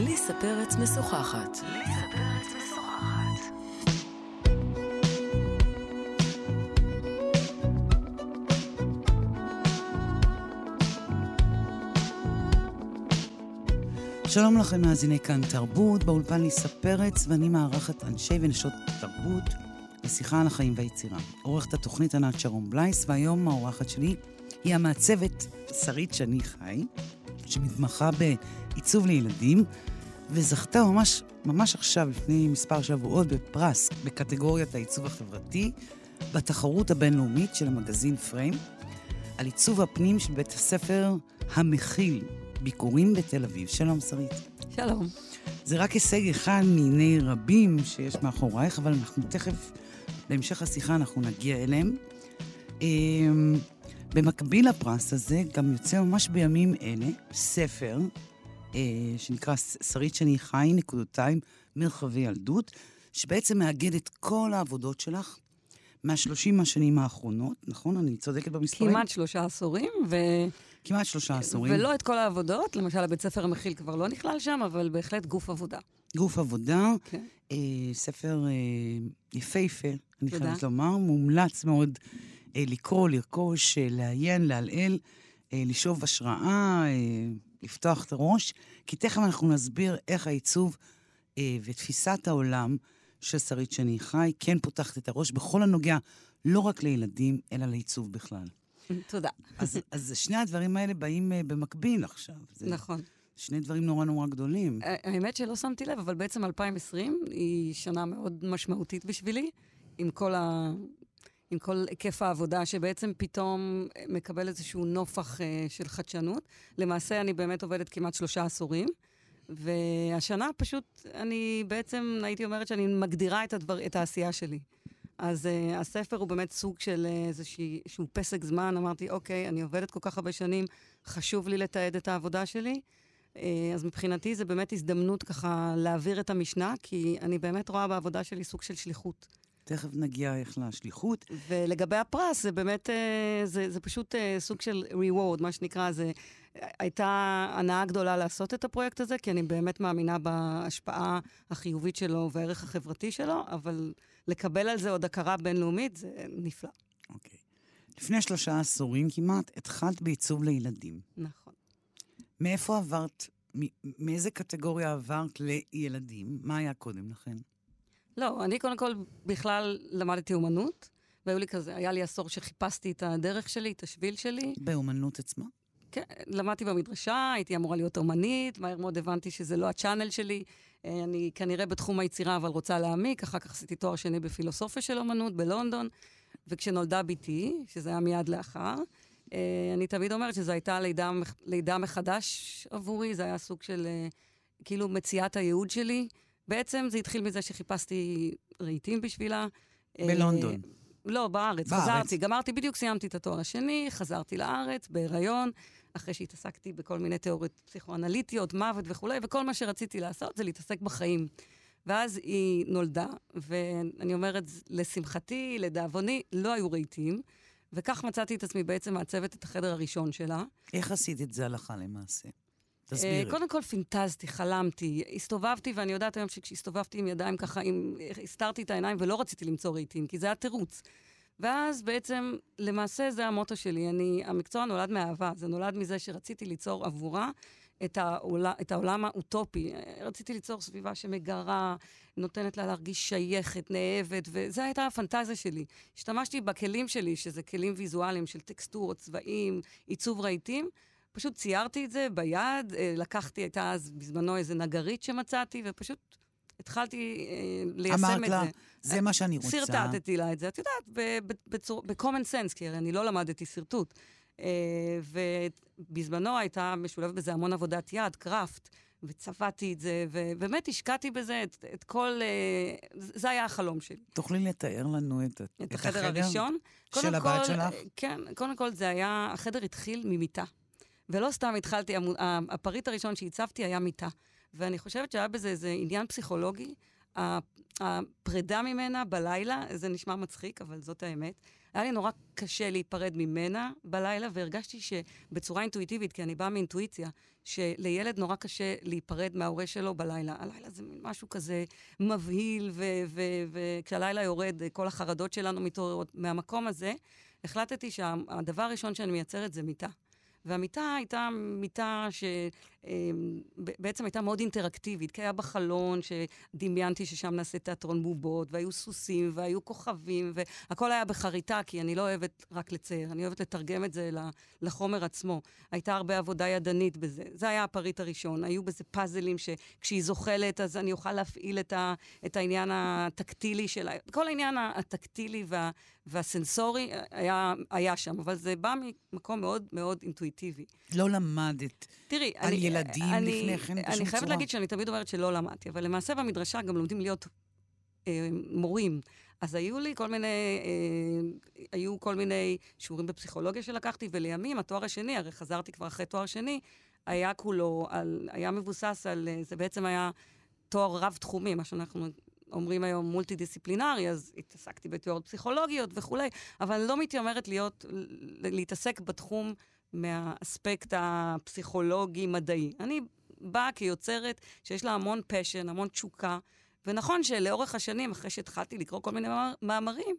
ליסה פרץ משוחחת. שלום לכם, מאזיני כאן תרבות, באולפן ליסה פרץ, ואני מארחת אנשי ונשות תרבות לשיחה על החיים והיצירה. עורכת התוכנית ענת שרון בלייס, והיום האורחת שלי היא המעצבת שרית שני חי, שמתמחה בעיצוב לילדים, וזכתה ממש, ממש עכשיו, לפני מספר שבועות, בפרס בקטגוריית העיצוב החברתי, בתחרות הבינלאומית של המגזין פריים, על עיצוב הפנים של בית הספר המכיל ביקורים בתל אביב. שלום, שרית. שלום. זה רק הישג אחד מיני רבים שיש מאחורייך, אבל אנחנו תכף, בהמשך השיחה, אנחנו נגיע אליהם. במקביל לפרס הזה, גם יוצא ממש בימים אלה ספר אה, שנקרא שרית שני חי, נקודותיים, מרחבי ילדות, שבעצם מאגד את כל העבודות שלך מהשלושים השנים האחרונות, נכון? אני צודקת במספרים? כמעט שלושה עשורים, ו... כמעט שלושה עשורים. ולא את כל העבודות, למשל הבית ספר המכיל כבר לא נכלל שם, אבל בהחלט גוף עבודה. גוף עבודה, כן. אה, ספר אה, יפהפה, אני תודה. חייבת לומר, מומלץ מאוד אה, לקרוא, לרכוש, אה, לעיין, לעלעל, אה, לשאוב השראה, אה, לפתוח את הראש, כי תכף אנחנו נסביר איך העיצוב אה, ותפיסת העולם של שרית שני חי כן פותחת את הראש בכל הנוגע לא רק לילדים, אלא לעיצוב בכלל. תודה. אז, אז שני הדברים האלה באים אה, במקביל עכשיו. זה נכון. שני דברים נורא נורא גדולים. האמת שלא שמתי לב, אבל בעצם 2020 היא שנה מאוד משמעותית בשבילי, עם כל. עם כל היקף העבודה, שבעצם פתאום מקבל איזשהו נופח אה, של חדשנות. למעשה, אני באמת עובדת כמעט שלושה עשורים, והשנה פשוט, אני בעצם, הייתי אומרת שאני מגדירה את, הדבר, את העשייה שלי. אז uh, הספר הוא באמת סוג של אה, איזשהו פסק זמן. אמרתי, אוקיי, אני עובדת כל כך הרבה שנים, חשוב לי לתעד את העבודה שלי. אה, אז מבחינתי זה באמת הזדמנות ככה להעביר את המשנה, כי אני באמת רואה בעבודה שלי סוג של שליחות. תכף נגיע איך לשליחות. ולגבי הפרס, זה באמת, אה, זה, זה פשוט אה, סוג של reward, מה שנקרא, זה הייתה הנאה גדולה לעשות את הפרויקט הזה, כי אני באמת מאמינה בהשפעה החיובית שלו והערך החברתי שלו, אבל לקבל על זה עוד הכרה בינלאומית, זה נפלא. אוקיי. לפני שלושה עשורים כמעט התחלת בעיצוב לילדים. נכון. מאיפה עברת, מאיזה קטגוריה עברת לילדים? מה היה קודם לכן? לא, אני קודם כל בכלל למדתי אומנות, והיו לי כזה, היה לי עשור שחיפשתי את הדרך שלי, את השביל שלי. באומנות עצמה? כן, למדתי במדרשה, הייתי אמורה להיות אומנית, מהר מאוד הבנתי שזה לא הצ'אנל שלי. אה, אני כנראה בתחום היצירה, אבל רוצה להעמיק. אחר כך עשיתי תואר שני בפילוסופיה של אומנות בלונדון, וכשנולדה בתי, שזה היה מיד לאחר, אה, אני תמיד אומרת שזו הייתה לידה, לידה מחדש עבורי, זה היה סוג של אה, כאילו מציאת הייעוד שלי. בעצם זה התחיל מזה שחיפשתי רהיטים בשבילה. אה, בלונדון. לא, בארץ. בארץ. חזרתי, גמרתי, בדיוק סיימתי את התואר השני, חזרתי לארץ, בהיריון, אחרי שהתעסקתי בכל מיני תיאוריות פסיכואנליטיות, מוות וכולי, וכל מה שרציתי לעשות זה להתעסק בחיים. ואז היא נולדה, ואני אומרת, לשמחתי, לדאבוני, לא היו רהיטים, וכך מצאתי את עצמי בעצם מעצבת את החדר הראשון שלה. איך עשית את זה הלכה למעשה? אה, תסבירי. קודם כל פינטזתי, חלמתי, הסתובבתי, ואני יודעת היום שכשהסתובבתי עם ידיים ככה, עם, הסתרתי את העיניים ולא רציתי למצוא רהיטים, כי זה היה תירוץ. ואז בעצם, למעשה זה המוטו שלי. אני, המקצוע נולד מאהבה, זה נולד מזה שרציתי ליצור עבורה את, העולם, את העולם האוטופי. רציתי ליצור סביבה שמגרה, נותנת לה להרגיש שייכת, נאהבת, וזו הייתה הפנטזיה שלי. השתמשתי בכלים שלי, שזה כלים ויזואליים של טקסטורות, צבעים, עיצוב רהיטים. פשוט ציירתי את זה ביד, אה, לקחתי, הייתה אז בזמנו איזה נגרית שמצאתי, ופשוט התחלתי אה, ליישם אמרת את לה, זה. זה מה שאני רוצה. שרטטתי לה את זה, את יודעת, ב-common sense, כי הרי אני לא למדתי שרטוט. אה, ובזמנו הייתה משולבת בזה המון עבודת יד, קראפט, וצבעתי את זה, ובאמת השקעתי בזה את, את כל... אה, זה היה החלום שלי. תוכלי לתאר לנו את, את החדר הראשון. של הבת כל, שלך? כן, קודם כל זה היה, החדר התחיל ממיטה. ולא סתם התחלתי, הפריט הראשון שהצבתי היה מיטה. ואני חושבת שהיה בזה איזה עניין פסיכולוגי. הפרידה ממנה בלילה, זה נשמע מצחיק, אבל זאת האמת. היה לי נורא קשה להיפרד ממנה בלילה, והרגשתי שבצורה אינטואיטיבית, כי אני באה מאינטואיציה, שלילד נורא קשה להיפרד מההורה שלו בלילה. הלילה זה מין משהו כזה מבהיל, וכשהלילה יורד, כל החרדות שלנו מתעוררות. מהמקום הזה, החלטתי שהדבר הראשון שאני מייצרת זה מיטה. והמיטה הייתה מיטה שבעצם הייתה מאוד אינטראקטיבית, כי היה בחלון שדמיינתי ששם נעשה תיאטרון בובות, והיו סוסים, והיו כוכבים, והכל היה בחריטה, כי אני לא אוהבת רק לצייר, אני אוהבת לתרגם את זה לחומר עצמו. הייתה הרבה עבודה ידנית בזה. זה היה הפריט הראשון. היו בזה פאזלים שכשהיא זוחלת, אז אני אוכל להפעיל את, ה, את העניין הטקטילי שלה. כל העניין הטקטילי וה, והסנסורי היה, היה שם, אבל זה בא ממקום מאוד מאוד אינטואיטיבי. לא למדת תראי, על אני, ילדים אני, לפני כן בשום אני חייבת צורה? להגיד שאני תמיד אומרת שלא למדתי, אבל למעשה במדרשה גם לומדים להיות אה, מורים. אז היו לי כל מיני, אה, היו כל מיני שיעורים בפסיכולוגיה שלקחתי, ולימים התואר השני, הרי חזרתי כבר אחרי תואר שני, היה כולו, על, היה מבוסס על, אה, זה בעצם היה תואר רב-תחומי, מה שאנחנו אומרים היום מולטי-דיסציפלינרי, אז התעסקתי בתיאוריות פסיכולוגיות וכולי, אבל לא מתיימרת להיות, להתעסק בתחום מהאספקט הפסיכולוגי-מדעי. אני באה כיוצרת שיש לה המון פשן, המון תשוקה, ונכון שלאורך השנים, אחרי שהתחלתי לקרוא כל מיני מאמר, מאמרים,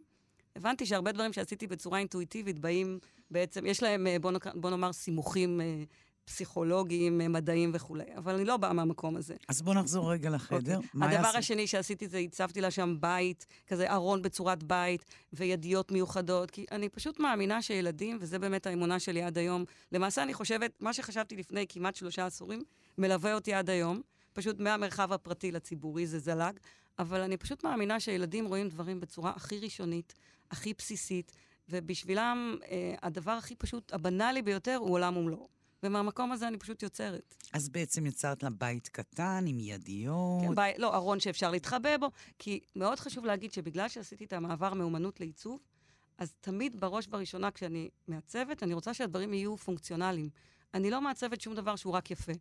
הבנתי שהרבה דברים שעשיתי בצורה אינטואיטיבית באים בעצם, יש להם, אה. בוא נאמר, סימוכים אה, פסיכולוגיים, אה, מדעיים וכולי, אבל אני לא באה מהמקום הזה. אז בוא נחזור רגע לחדר. אוקיי. מה הדבר יעשה? השני שעשיתי זה, הצבתי לה שם בית, כזה ארון בצורת בית, וידיות מיוחדות, כי אני פשוט מאמינה שילדים, וזה באמת האמונה שלי עד היום, למעשה אני חושבת, מה שחשבתי לפני כמעט שלושה עשורים, מלווה אותי עד היום. פשוט מהמרחב הפרטי לציבורי זה זלג, אבל אני פשוט מאמינה שילדים רואים דברים בצורה הכי ראשונית, הכי בסיסית, ובשבילם אה, הדבר הכי פשוט, הבנאלי ביותר, הוא עולם ומלואו. ומהמקום הזה אני פשוט יוצרת. אז בעצם יצרת לה בית קטן עם ידיות. כן, בי, לא, ארון שאפשר להתחבא בו, כי מאוד חשוב להגיד שבגלל שעשיתי את המעבר מאומנות לעיצוב, אז תמיד בראש ובראשונה כשאני מעצבת, אני רוצה שהדברים יהיו פונקציונליים. אני לא מעצבת שום דבר שהוא רק יפה,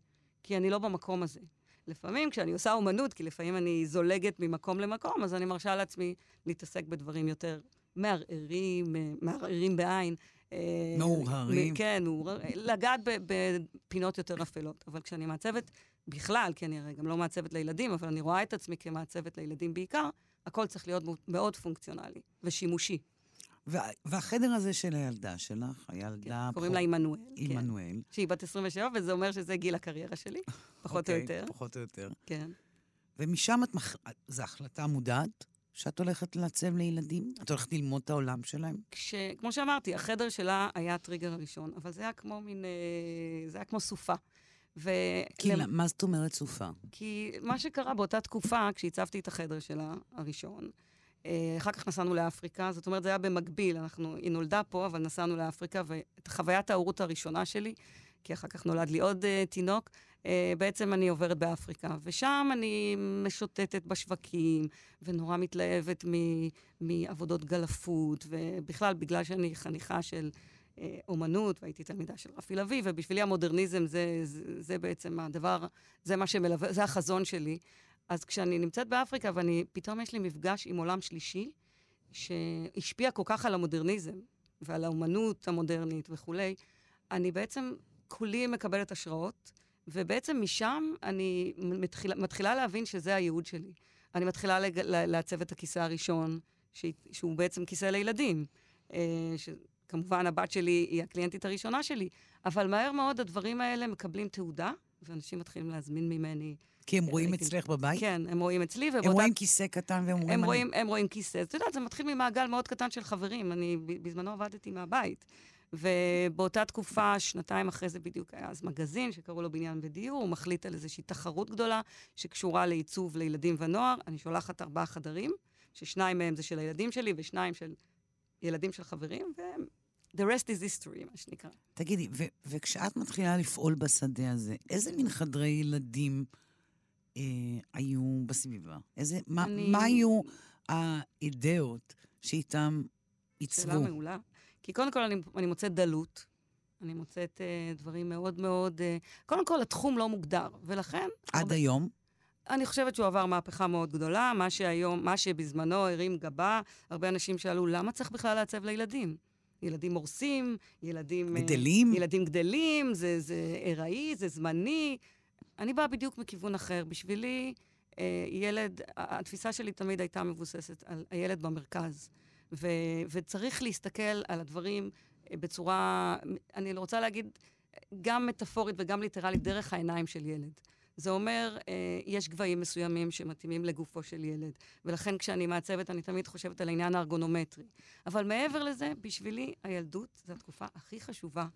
כי אני לא במקום הזה. לפעמים כשאני עושה אומנות, כי לפעמים אני זולגת ממקום למקום, אז אני מרשה לעצמי להתעסק בדברים יותר מערערים, מערערים בעין. אה, מעורערים. כן, לגעת בפינות יותר אפלות. אבל כשאני מעצבת בכלל, כי אני הרי גם לא מעצבת לילדים, אבל אני רואה את עצמי כמעצבת לילדים בעיקר, הכל צריך להיות מאוד פונקציונלי ושימושי. וה- והחדר הזה של הילדה שלך, הילדה... כן, קוראים לה עמנואל. כן. עמנואל. שהיא בת 27, וזה אומר שזה גיל הקריירה שלי, פחות או אוקיי, יותר. פחות או יותר. כן. ומשם את מח... זו החלטה מודעת שאת הולכת לעצב לילדים? את הולכת ללמוד את העולם שלהם? כש... כמו שאמרתי, החדר שלה היה הטריגר הראשון, אבל זה היה כמו מין... אה, זה היה כמו סופה. ו... כי למ-. מה זאת אומרת סופה? כי מה שקרה באותה תקופה, כשהצבתי את החדר שלה, הראשון, אה, אחר כך נסענו לאפריקה, זאת אומרת, זה היה במקביל, אנחנו, היא נולדה פה, אבל נסענו לאפריקה, ואת חוויית ההורות הראשונה שלי, כי אחר כך נולד לי עוד uh, תינוק, בעצם אני עוברת באפריקה. ושם אני משוטטת בשווקים, ונורא מתלהבת מ- מעבודות גלפות, ובכלל, בגלל שאני חניכה של אה, אומנות, והייתי תלמידה של רפי לביא, ובשבילי המודרניזם זה, זה, זה בעצם הדבר, זה מה שמלווה, זה החזון שלי. אז כשאני נמצאת באפריקה, ואני, פתאום יש לי מפגש עם עולם שלישי, שהשפיע כל כך על המודרניזם, ועל האומנות המודרנית וכולי, אני בעצם כולי מקבלת השראות, ובעצם משם אני מתחילה, מתחילה להבין שזה הייעוד שלי. אני מתחילה לג, לעצב את הכיסא הראשון, ש, שהוא בעצם כיסא לילדים. אה, שכמובן, הבת שלי היא הקליינטית הראשונה שלי, אבל מהר מאוד הדברים האלה מקבלים תעודה, ואנשים מתחילים להזמין ממני. כי הם רואים ראיתי- אצלך בבית? כן, הם רואים אצלי, הם ובאותה... רואים כיסא קטן והם אומרים... הם אני- רואים, הם רואים כיסא. את יודעת, זה מתחיל ממעגל מאוד קטן של חברים. אני בזמנו עבדתי מהבית. ובאותה תקופה, שנתיים אחרי זה בדיוק היה אז מגזין שקראו לו בניין ודיור, הוא מחליט על איזושהי תחרות גדולה שקשורה לעיצוב לילדים ונוער. אני שולחת ארבעה חדרים, ששניים מהם זה של הילדים שלי ושניים של ילדים של חברים, ו... The rest is history, מה שנקרא. תגידי, ו- וכשאת מתחילה לפעול בשדה הזה, איזה מין חדרי ילדים אה, היו בסביבה? איזה, מה, אני- מה היו האידאות שאיתם שאלה עיצבו? מעולה. כי קודם כל אני, אני מוצאת דלות. אני מוצאת uh, דברים מאוד מאוד... Uh, קודם כל, התחום לא מוגדר, ולכן... עד הרבה- היום? אני חושבת שהוא עבר מהפכה מאוד גדולה, מה שהיום, מה שבזמנו הרים גבה, הרבה אנשים שאלו, למה צריך בכלל לעצב לילדים? ילדים הורסים, ילדים... אה, גדלים? ילדים גדלים, זה, זה ארעי, זה זמני. אני באה בדיוק מכיוון אחר. בשבילי, ילד, התפיסה שלי תמיד הייתה מבוססת על הילד במרכז. ו, וצריך להסתכל על הדברים אה, בצורה, אני רוצה להגיד, גם מטאפורית וגם ליטרלית, דרך העיניים של ילד. זה אומר, אה, יש גבהים מסוימים שמתאימים לגופו של ילד, ולכן כשאני מעצבת, אני תמיד חושבת על העניין הארגונומטרי. אבל מעבר לזה, בשבילי הילדות זו התקופה הכי חשובה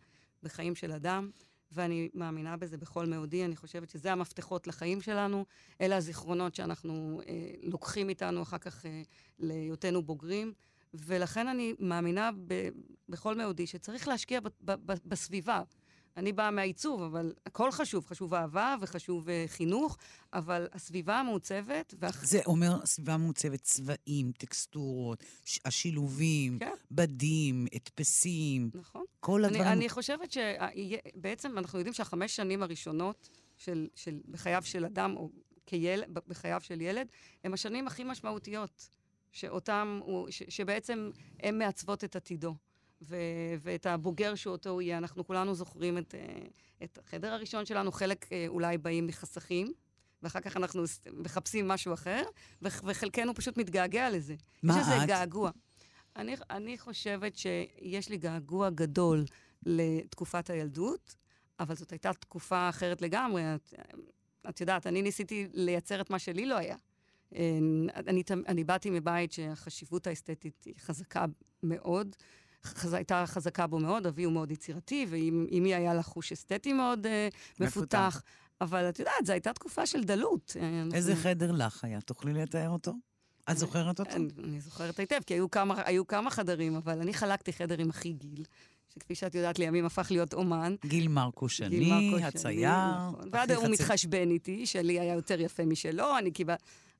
בחיים של אדם, ואני מאמינה בזה בכל מאודי. אני חושבת שזה המפתחות לחיים שלנו, אלה הזיכרונות שאנחנו אה, לוקחים איתנו אחר כך אה, להיותנו בוגרים. ולכן אני מאמינה ב, בכל מאודי שצריך להשקיע ב, ב, ב, בסביבה. אני באה מהעיצוב, אבל הכל חשוב. חשוב אהבה וחשוב uh, חינוך, אבל הסביבה המעוצבת... והח... זה אומר סביבה מעוצבת, צבעים, טקסטורות, השילובים, כן. בדים, הדפסים. נכון. כל הדברים... אני, אני חושבת שבעצם אנחנו יודעים שהחמש שנים הראשונות של, של, בחייו של אדם, או כילד, בחייו של ילד, הם השנים הכי משמעותיות. שאותם, ש, שבעצם הן מעצבות את עתידו. ו, ואת הבוגר שאותו הוא יהיה. אנחנו כולנו זוכרים את, אה, את החדר הראשון שלנו, חלק אה, אולי באים מחסכים, ואחר כך אנחנו מחפשים משהו אחר, וחלקנו פשוט מתגעגע לזה. מה יש איזה געגוע. אני, אני חושבת שיש לי געגוע גדול לתקופת הילדות, אבל זאת הייתה תקופה אחרת לגמרי. את, את יודעת, אני ניסיתי לייצר את מה שלי לא היה. אני, אני באתי מבית שהחשיבות האסתטית היא חזקה מאוד. חז... הייתה חזקה בו מאוד, אבי הוא מאוד יצירתי, ואימי היה לה חוש אסתטי מאוד uh, מפותח. אבל את יודעת, זו הייתה תקופה של דלות. אה, איזה אנחנו... חדר לך היה? תוכלי לתאר אותו? את זוכרת אותו? אני, אני זוכרת היטב, כי היו כמה, היו כמה חדרים, אבל אני חלקתי חדר עם אחי גיל, שכפי שאת יודעת, לימים הפך להיות אומן. גיל מרקו שני, הצייר. נכון. ועד היום הוא מתחשבן איתי, שלי היה יותר יפה משלו, אני קיבל...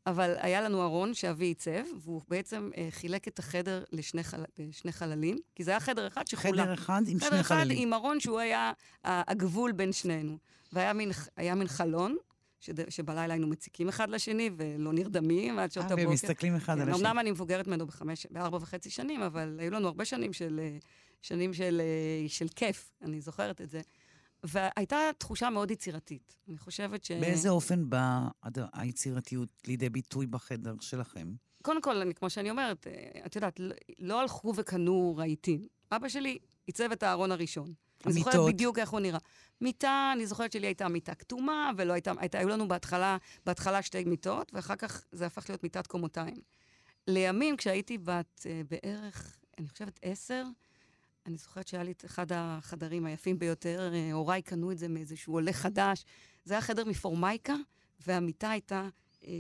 אבל היה לנו ארון שאבי עיצב, והוא בעצם אה, חילק את החדר לשני, חל... חללים, כי זה היה חדר אחד שחולק. חדר אחד עם חדר שני חללים. חדר אחד עם ארון שהוא היה הגבול בין שנינו. והיה מין, מין חלון, שד... שבלילה היינו מציקים אחד לשני ולא נרדמים עד שעות הבוקר. אה, ומסתכלים אחד על השני. אמנם אני מבוגרת ממנו בחמש, בארבע וחצי שנים, אבל היו לנו הרבה שנים של, אה, שנים של, אה, של כיף, אני זוכרת את זה. והייתה תחושה מאוד יצירתית. אני חושבת ש... באיזה אופן באה היצירתיות לידי ביטוי בחדר שלכם? קודם כל, אני, כמו שאני אומרת, אה, את יודעת, לא, הלכו וקנו רהיטים. אבא שלי עיצב את הארון הראשון. אני זוכרת בדיוק איך הוא נראה. מיטה, אני זוכרת שלי הייתה מיטה כתומה, ולא הייתה, הייתה, היו לנו בהתחלה, בהתחלה שתי מיטות, ואחר כך זה הפך להיות מיטת קומותיים. לימים, כשהייתי בת uh, בערך, אני חושבת עשר, אני זוכרת שהיה לי את אחד החדרים היפים ביותר, אה, הוריי קנו את זה מאיזשהו עולה חדש. זה היה חדר מפורמייקה, והמיטה הייתה, אה,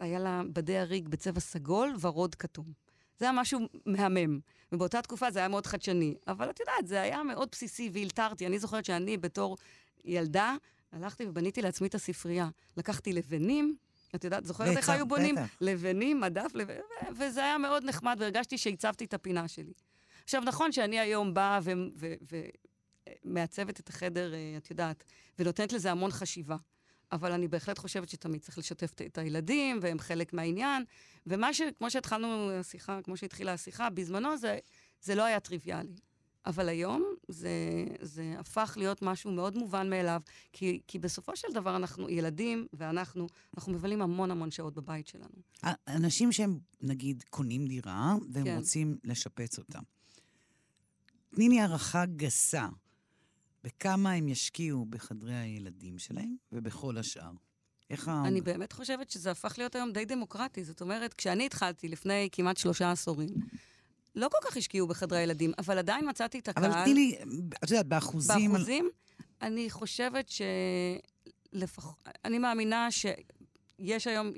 היה לה בדי הריג בצבע סגול, ורוד כתום. זה היה משהו מהמם. ובאותה תקופה זה היה מאוד חדשני. אבל את יודעת, זה היה מאוד בסיסי והלתרתי. אני זוכרת שאני בתור ילדה, הלכתי ובניתי לעצמי את הספרייה. לקחתי לבנים, את יודעת, זוכרת איך היו בונים? לבנים, מדף, לב... וזה היה מאוד נחמד, והרגשתי שהצבתי את הפינה שלי. עכשיו, נכון שאני היום באה ומעצבת את החדר, אה, את יודעת, ונותנת לזה המון חשיבה. אבל אני בהחלט חושבת שתמיד צריך לשתף את הילדים, והם חלק מהעניין. ומה ש... כמו שהתחלנו השיחה, כמו שהתחילה השיחה, בזמנו זה, זה לא היה טריוויאלי. אבל היום זה, זה הפך להיות משהו מאוד מובן מאליו, כי, כי בסופו של דבר אנחנו ילדים, ואנחנו, אנחנו מבלים המון המון שעות בבית שלנו. אנשים שהם, נגיד, קונים דירה, והם כן. רוצים לשפץ אותה. תני לי הערכה גסה, בכמה הם ישקיעו בחדרי הילדים שלהם ובכל השאר. איך ה... אני באמת חושבת שזה הפך להיות היום די דמוקרטי. זאת אומרת, כשאני התחלתי לפני כמעט שלושה עשורים, לא כל כך השקיעו בחדרי הילדים, אבל עדיין מצאתי את הקהל... אבל תני לי, את יודעת, באחוזים... באחוזים? על... אני חושבת ש... לפח... אני מאמינה שיש היום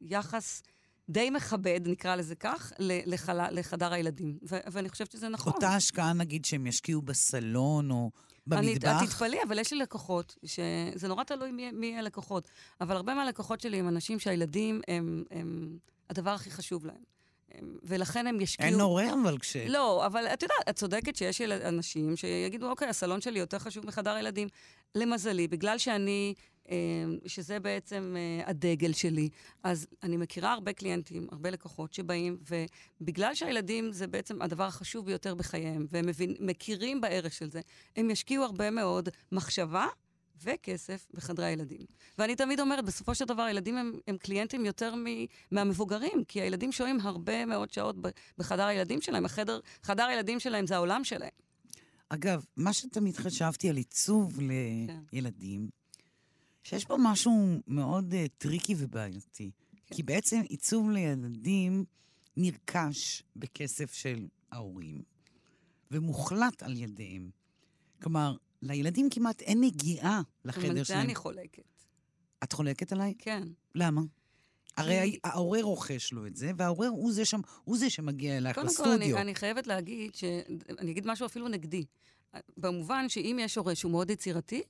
יחס די מכבד, נקרא לזה כך, לחל... לחדר הילדים. ו- ואני חושבת שזה נכון. אותה השקעה, נגיד, שהם ישקיעו בסלון או במטבח? אני, את תתפלאי, אבל יש לי לקוחות, שזה נורא תלוי מי, מי הלקוחות. אבל הרבה מהלקוחות שלי הם אנשים שהילדים הם, הם הדבר הכי חשוב להם. ולכן הם ישקיעו... אין הורה אבל כש... לא, אבל את יודעת, את צודקת שיש אנשים שיגידו, אוקיי, הסלון שלי יותר חשוב מחדר ילדים. למזלי, בגלל שאני שזה בעצם אה, הדגל שלי. אז אני מכירה הרבה קליינטים, הרבה לקוחות שבאים, ובגלל שהילדים זה בעצם הדבר החשוב ביותר בחייהם, והם מבין, מכירים בערך של זה, הם ישקיעו הרבה מאוד מחשבה וכסף בחדרי הילדים. ואני תמיד אומרת, בסופו של דבר, הילדים הם, הם קליינטים יותר מ, מהמבוגרים, כי הילדים שוהים הרבה מאוד שעות בחדר הילדים שלהם. החדר, חדר הילדים שלהם זה העולם שלהם. אגב, מה שתמיד חשבתי על עיצוב לילדים, שיש פה משהו מאוד אה, tricky ובעייתי. כן. כי בעצם עיצוב לילדים נרכש בכסף של ההורים, ומוחלט על ידיהם. כלומר, לילדים כמעט אין נגיעה לחדר שלהם. זה אני חולקת. את חולקת עליי? כן. למה? הרי ההורה רוכש לו את זה, וההורה הוא זה, שם, הוא זה שמגיע אלייך לסטודיו. קודם כל, אני, אני חייבת להגיד, ש... אני אגיד משהו אפילו נגדי. במובן שאם יש הורה שהוא מאוד יצירתי,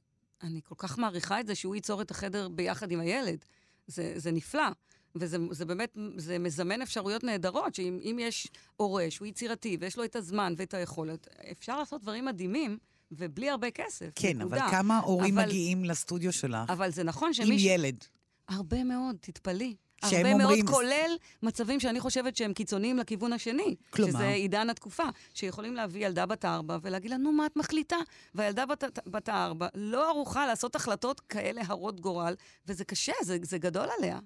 אני כל כך מעריכה את זה שהוא ייצור את החדר ביחד עם הילד. זה, זה נפלא. וזה זה באמת, זה מזמן אפשרויות נהדרות, שאם יש הורה שהוא יצירתי ויש לו את הזמן ואת היכולת, אפשר לעשות דברים מדהימים. ובלי הרבה כסף, כן, נקודה. אבל כמה הורים אבל, מגיעים לסטודיו שלך? אבל זה נכון שמישהו... עם. ילד. הרבה מאוד, תתפלאי. הרבה אומרים... מאוד, כולל מצבים שאני חושבת שהם קיצוניים לכיוון השני. כלומר? שזה עידן התקופה, שיכולים להביא ילדה בת ארבע ולהגיד לה, נו, מה את מחליטה? והילדה בת, בת הארבע לא ערוכה לעשות החלטות כאלה הרות גורל, וזה קשה, זה, זה גדול עליה.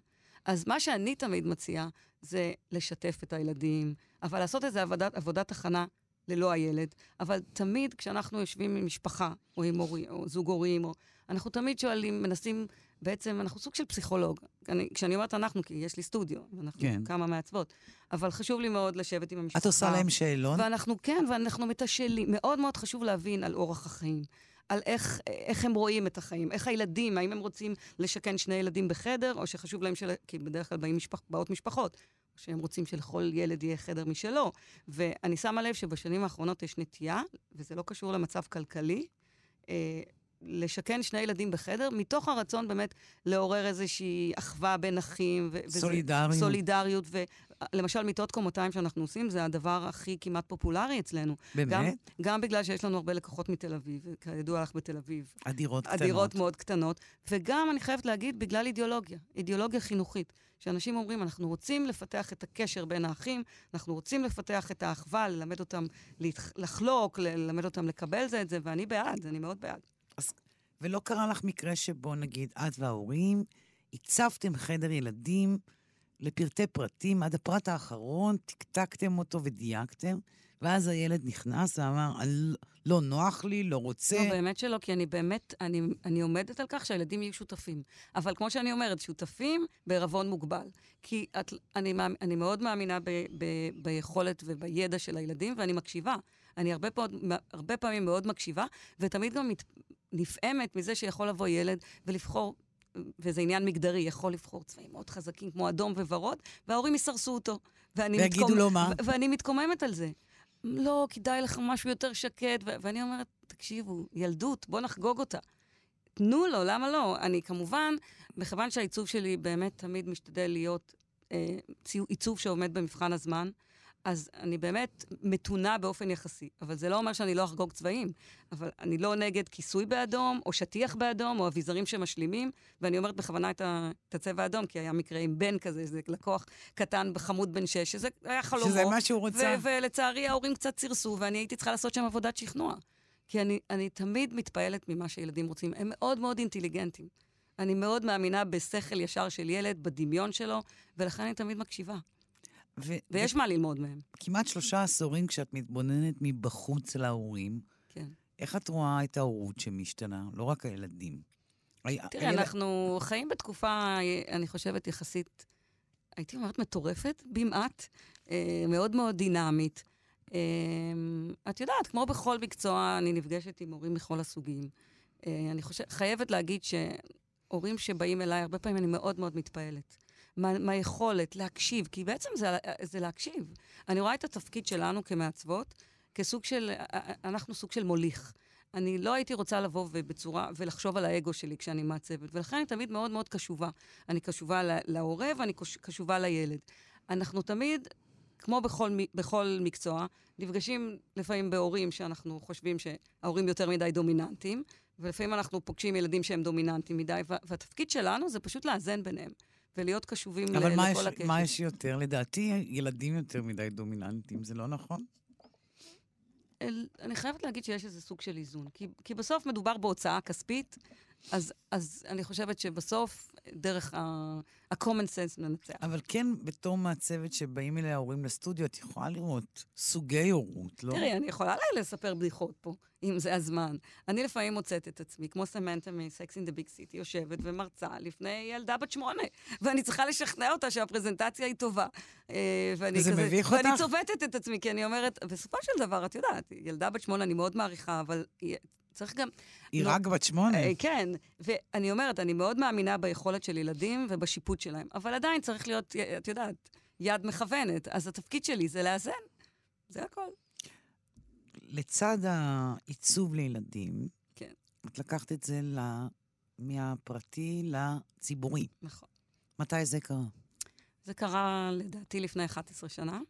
אז מה שאני תמיד מציעה זה לשתף את הילדים, אבל לעשות איזו עבודת, עבודת הכנה ללא הילד, אבל תמיד כשאנחנו יושבים עם משפחה, או עם הורים, או זוג הורים, או... אנחנו תמיד שואלים, מנסים, בעצם, אנחנו סוג של פסיכולוג. אני, כשאני אומרת אנחנו, כי יש לי סטודיו, ואנחנו כן. כמה מעצבות, אבל חשוב לי מאוד לשבת עם המשפחה. את עושה להם שאלון? ואנחנו, כן, ואנחנו מתשאלים. מאוד מאוד חשוב להבין על אורח החיים. על איך, איך הם רואים את החיים, איך הילדים, האם הם רוצים לשכן שני ילדים בחדר, או שחשוב להם, של... כי בדרך כלל באים משפח, באות משפחות, שהם רוצים שלכל ילד יהיה חדר משלו. ואני שמה לב שבשנים האחרונות יש נטייה, וזה לא קשור למצב כלכלי, אה, לשכן שני ילדים בחדר, מתוך הרצון באמת לעורר איזושהי אחווה בין אחים. ו- סולידריות. וזה, סולידריות. ולמשל, מיטות קומותיים שאנחנו עושים, זה הדבר הכי כמעט פופולרי אצלנו. באמת? גם, גם בגלל שיש לנו הרבה לקוחות מתל אביב, כידוע לך בתל אביב. הדירות קטנות. הדירות מאוד קטנות. וגם, אני חייבת להגיד, בגלל אידיאולוגיה, אידיאולוגיה חינוכית. שאנשים אומרים, אנחנו רוצים לפתח את הקשר בין האחים, אנחנו רוצים לפתח את האחווה, ללמד אותם לחלוק, ללמד אותם לקבל זה את זה, ואני בעד, אני מאוד בעד. אז, ולא קרה לך מקרה שבו, נגיד, את וההורים הצבתם חדר ילדים לפרטי פרטים, עד הפרט האחרון, טקטקתם אותו ודייקתם, ואז הילד נכנס ואמר, לא נוח לי, לא רוצה. לא, באמת שלא, כי אני באמת, אני, אני עומדת על כך שהילדים יהיו שותפים. אבל כמו שאני אומרת, שותפים בערבון מוגבל. כי את, אני, אני מאוד מאמינה ב, ב, ביכולת ובידע של הילדים, ואני מקשיבה. אני הרבה, פעוד, הרבה פעמים מאוד מקשיבה, ותמיד גם מת, נפעמת מזה שיכול לבוא ילד ולבחור וזה עניין מגדרי, יכול לבחור צבעים מאוד חזקים כמו אדום וורוד, וההורים יסרסו אותו. ויגידו מתקומ... לו מה? ואני מתקוממת על זה. לא, כדאי לך משהו יותר שקט, ו- ואני אומרת, תקשיבו, ילדות, בוא נחגוג אותה. תנו לו, למה לא? אני כמובן, מכיוון שהעיצוב שלי באמת תמיד משתדל להיות אה, עיצוב שעומד במבחן הזמן, אז אני באמת מתונה באופן יחסי. אבל זה לא אומר שאני לא אחגוג צבעים. אבל אני לא נגד כיסוי באדום, או שטיח באדום, או אביזרים שמשלימים, ואני אומרת בכוונה את, ה, את הצבע האדום, כי היה מקרה עם בן כזה, איזה לקוח קטן בחמוד בן שש, שזה היה חלומו. שזה מה שהוא רוצה. ולצערי ההורים קצת סירסו, ואני הייתי צריכה לעשות שם עבודת שכנוע. כי אני, אני תמיד מתפעלת ממה שילדים רוצים. הם מאוד מאוד אינטליגנטים. אני מאוד מאמינה בשכל ישר של ילד, בדמיון שלו, ולכן אני תמיד מקשיבה. ו- ויש ו- מה ללמוד מהם. כמעט שלושה עשורים כשאת מתבוננת מבחוץ להורים, כן. איך את רואה את ההורות שמשתנה? לא רק הילדים. תראה, הילד... אנחנו חיים בתקופה, אני חושבת, יחסית, הייתי אומרת מטורפת, במעט, אה, מאוד מאוד דינמית. אה, את יודעת, כמו בכל מקצוע, אני נפגשת עם הורים מכל הסוגים. אה, אני חושבת, חייבת להגיד שהורים שבאים אליי, הרבה פעמים אני מאוד מאוד מתפעלת. מהיכולת להקשיב, כי בעצם זה, זה להקשיב. אני רואה את התפקיד שלנו כמעצבות כסוג של, אנחנו סוג של מוליך. אני לא הייתי רוצה לבוא ובצורה, ולחשוב על האגו שלי כשאני מעצבת, ולכן אני תמיד מאוד מאוד קשובה. אני קשובה להורה ואני קשובה לילד. אנחנו תמיד, כמו בכל, בכל מקצוע, נפגשים לפעמים בהורים שאנחנו חושבים שההורים יותר מדי דומיננטיים, ולפעמים אנחנו פוגשים ילדים שהם דומיננטיים מדי, והתפקיד שלנו זה פשוט לאזן ביניהם. ולהיות קשובים אבל לכל יש, הקשר. מה יש יותר? לדעתי, ילדים יותר מדי דומיננטיים, זה לא נכון? אל, אני חייבת להגיד שיש איזה סוג של איזון. כי, כי בסוף מדובר בהוצאה כספית, אז, אז אני חושבת שבסוף, דרך ה-common sense מנצח. אבל כן, בתור מעצבת שבאים אליה הורים לסטודיו, את יכולה לראות סוגי הורות, לא? תראי, אני יכולה לספר בדיחות פה, אם זה הזמן. אני לפעמים מוצאת את עצמי, כמו סמנטה מ-Sex in the Big City, יושבת ומרצה לפני ילדה בת שמונה, ואני צריכה לשכנע אותה שהפרזנטציה היא טובה. אה, ואני וזה כזה, מביך אותך? ואני צובטת את עצמי, כי אני אומרת, בסופו של דבר, את יודעת, ילדה בת שמונה, אני מאוד מעריכה, אבל צריך גם... היא לא, רק בת שמונה. אה, כן, ואני אומרת, אני מאוד מאמינה ביכולת של ילדים ובשיפוט שלהם, אבל עדיין צריך להיות, את יודעת, יד מכוונת. אז התפקיד שלי זה לאזן, זה הכל. לצד העיצוב לילדים, כן. את לקחת את זה ל... מהפרטי לציבורי. נכון. מתי זה קרה? זה קרה, לדעתי, לפני 11 שנה.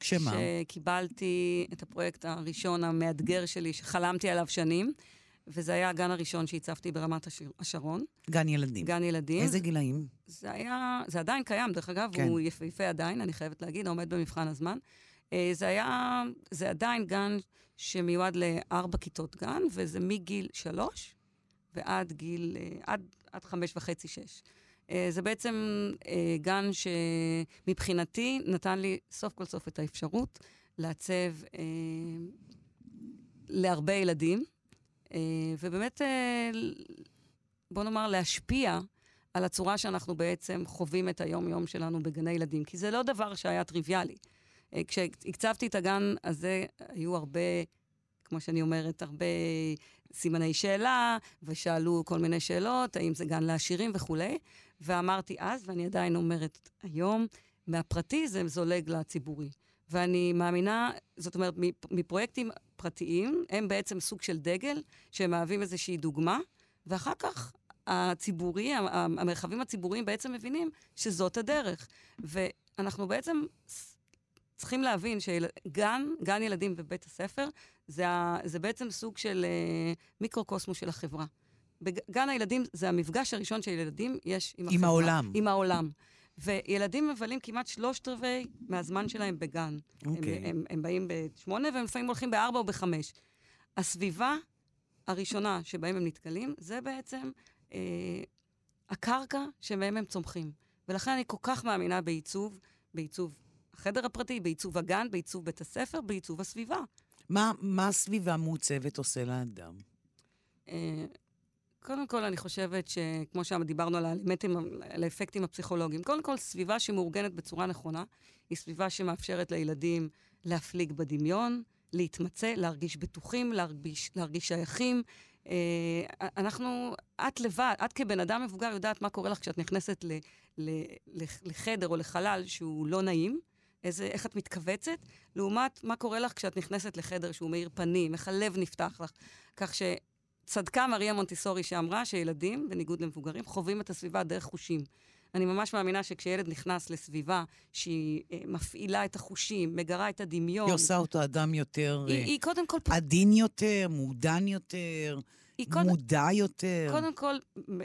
כשמה? שקיבלתי את הפרויקט הראשון המאתגר שלי, שחלמתי עליו שנים, וזה היה הגן הראשון שהצבתי ברמת השרון. גן ילדים. גן ילדים. איזה גילאים? זה היה, זה עדיין קיים, דרך אגב, כן. הוא יפהפה עדיין, אני חייבת להגיד, עומד במבחן הזמן. אה, זה היה, זה עדיין גן שמיועד לארבע כיתות גן, וזה מגיל שלוש ועד גיל, אה, עד, עד חמש וחצי, שש. אה, זה בעצם אה, גן שמבחינתי נתן לי סוף כל סוף את האפשרות לעצב אה, להרבה ילדים, ובאמת, בוא נאמר, להשפיע על הצורה שאנחנו בעצם חווים את היום-יום שלנו בגני ילדים, כי זה לא דבר שהיה טריוויאלי. כשהקצבתי את הגן הזה, היו הרבה, כמו שאני אומרת, הרבה סימני שאלה, ושאלו כל מיני שאלות, האם זה גן לעשירים וכולי. ואמרתי אז, ואני עדיין אומרת היום, מהפרטי זה זולג לציבורי. ואני מאמינה, זאת אומרת, מפרויקטים פרטיים, הם בעצם סוג של דגל, שהם מהווים איזושהי דוגמה, ואחר כך הציבורי, המרחבים הציבוריים בעצם מבינים שזאת הדרך. ואנחנו בעצם צריכים להבין שגן, גן ילדים בבית הספר, זה, זה בעצם סוג של uh, מיקרוקוסמוס של החברה. בגן הילדים זה המפגש הראשון של ילדים יש עם, עם החברה. העולם. עם העולם. וילדים מבלים כמעט שלושת רבעי מהזמן שלהם בגן. Okay. הם, אוקיי. הם, הם באים בשמונה והם לפעמים הולכים בארבע או בחמש. הסביבה הראשונה שבהם הם נתקלים, זה בעצם אה, הקרקע שמהם הם צומחים. ולכן אני כל כך מאמינה בעיצוב, בעיצוב החדר הפרטי, בעיצוב הגן, בעיצוב בית הספר, בעיצוב הסביבה. מה, מה הסביבה מעוצבת עושה לאדם? אה, קודם כל, אני חושבת שכמו שדיברנו על האלמנטים, על האפקטים הפסיכולוגיים, קודם כל, סביבה שמאורגנת בצורה נכונה, היא סביבה שמאפשרת לילדים להפליג בדמיון, להתמצא, להרגיש בטוחים, להרגיש, להרגיש שייכים. אה, אנחנו, את לבד, את כבן אדם מבוגר יודעת מה קורה לך כשאת נכנסת ל, ל, לחדר או לחלל שהוא לא נעים, איזה, איך את מתכווצת, לעומת מה קורה לך כשאת נכנסת לחדר שהוא מאיר פנים, איך הלב נפתח לך. כך ש... צדקה מריה מונטיסורי שאמרה שילדים, בניגוד למבוגרים, חווים את הסביבה דרך חושים. אני ממש מאמינה שכשילד נכנס לסביבה שהיא אה, מפעילה את החושים, מגרה את הדמיון... היא עושה אותו אדם יותר... היא, אה, היא קודם כל... עדין יותר, מעודן יותר, מודע קוד... יותר. קודם כל,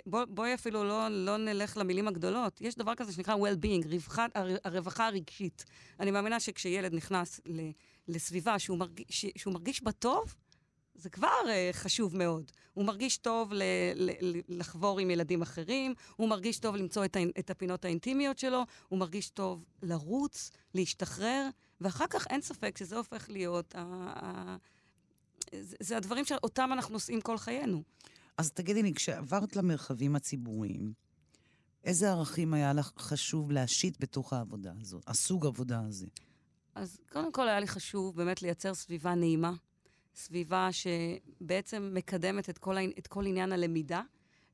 בוא, בואי אפילו לא, לא נלך למילים הגדולות. יש דבר כזה שנקרא well-being, רווחת, הרווחה הרגשית. אני מאמינה שכשילד נכנס ל, לסביבה שהוא מרגיש, שהוא מרגיש בה טוב, זה כבר uh, חשוב מאוד. הוא מרגיש טוב ל- ל- לחבור עם ילדים אחרים, הוא מרגיש טוב למצוא את, ה- את הפינות האינטימיות שלו, הוא מרגיש טוב לרוץ, להשתחרר, ואחר כך אין ספק שזה הופך להיות... ה- ה- זה, זה הדברים שאותם אנחנו נושאים כל חיינו. אז תגידי לי, כשעברת למרחבים הציבוריים, איזה ערכים היה לך חשוב להשית בתוך העבודה הזאת, הסוג העבודה הזה? אז קודם כל היה לי חשוב באמת לייצר סביבה נעימה, סביבה שבעצם מקדמת את כל, את כל עניין הלמידה,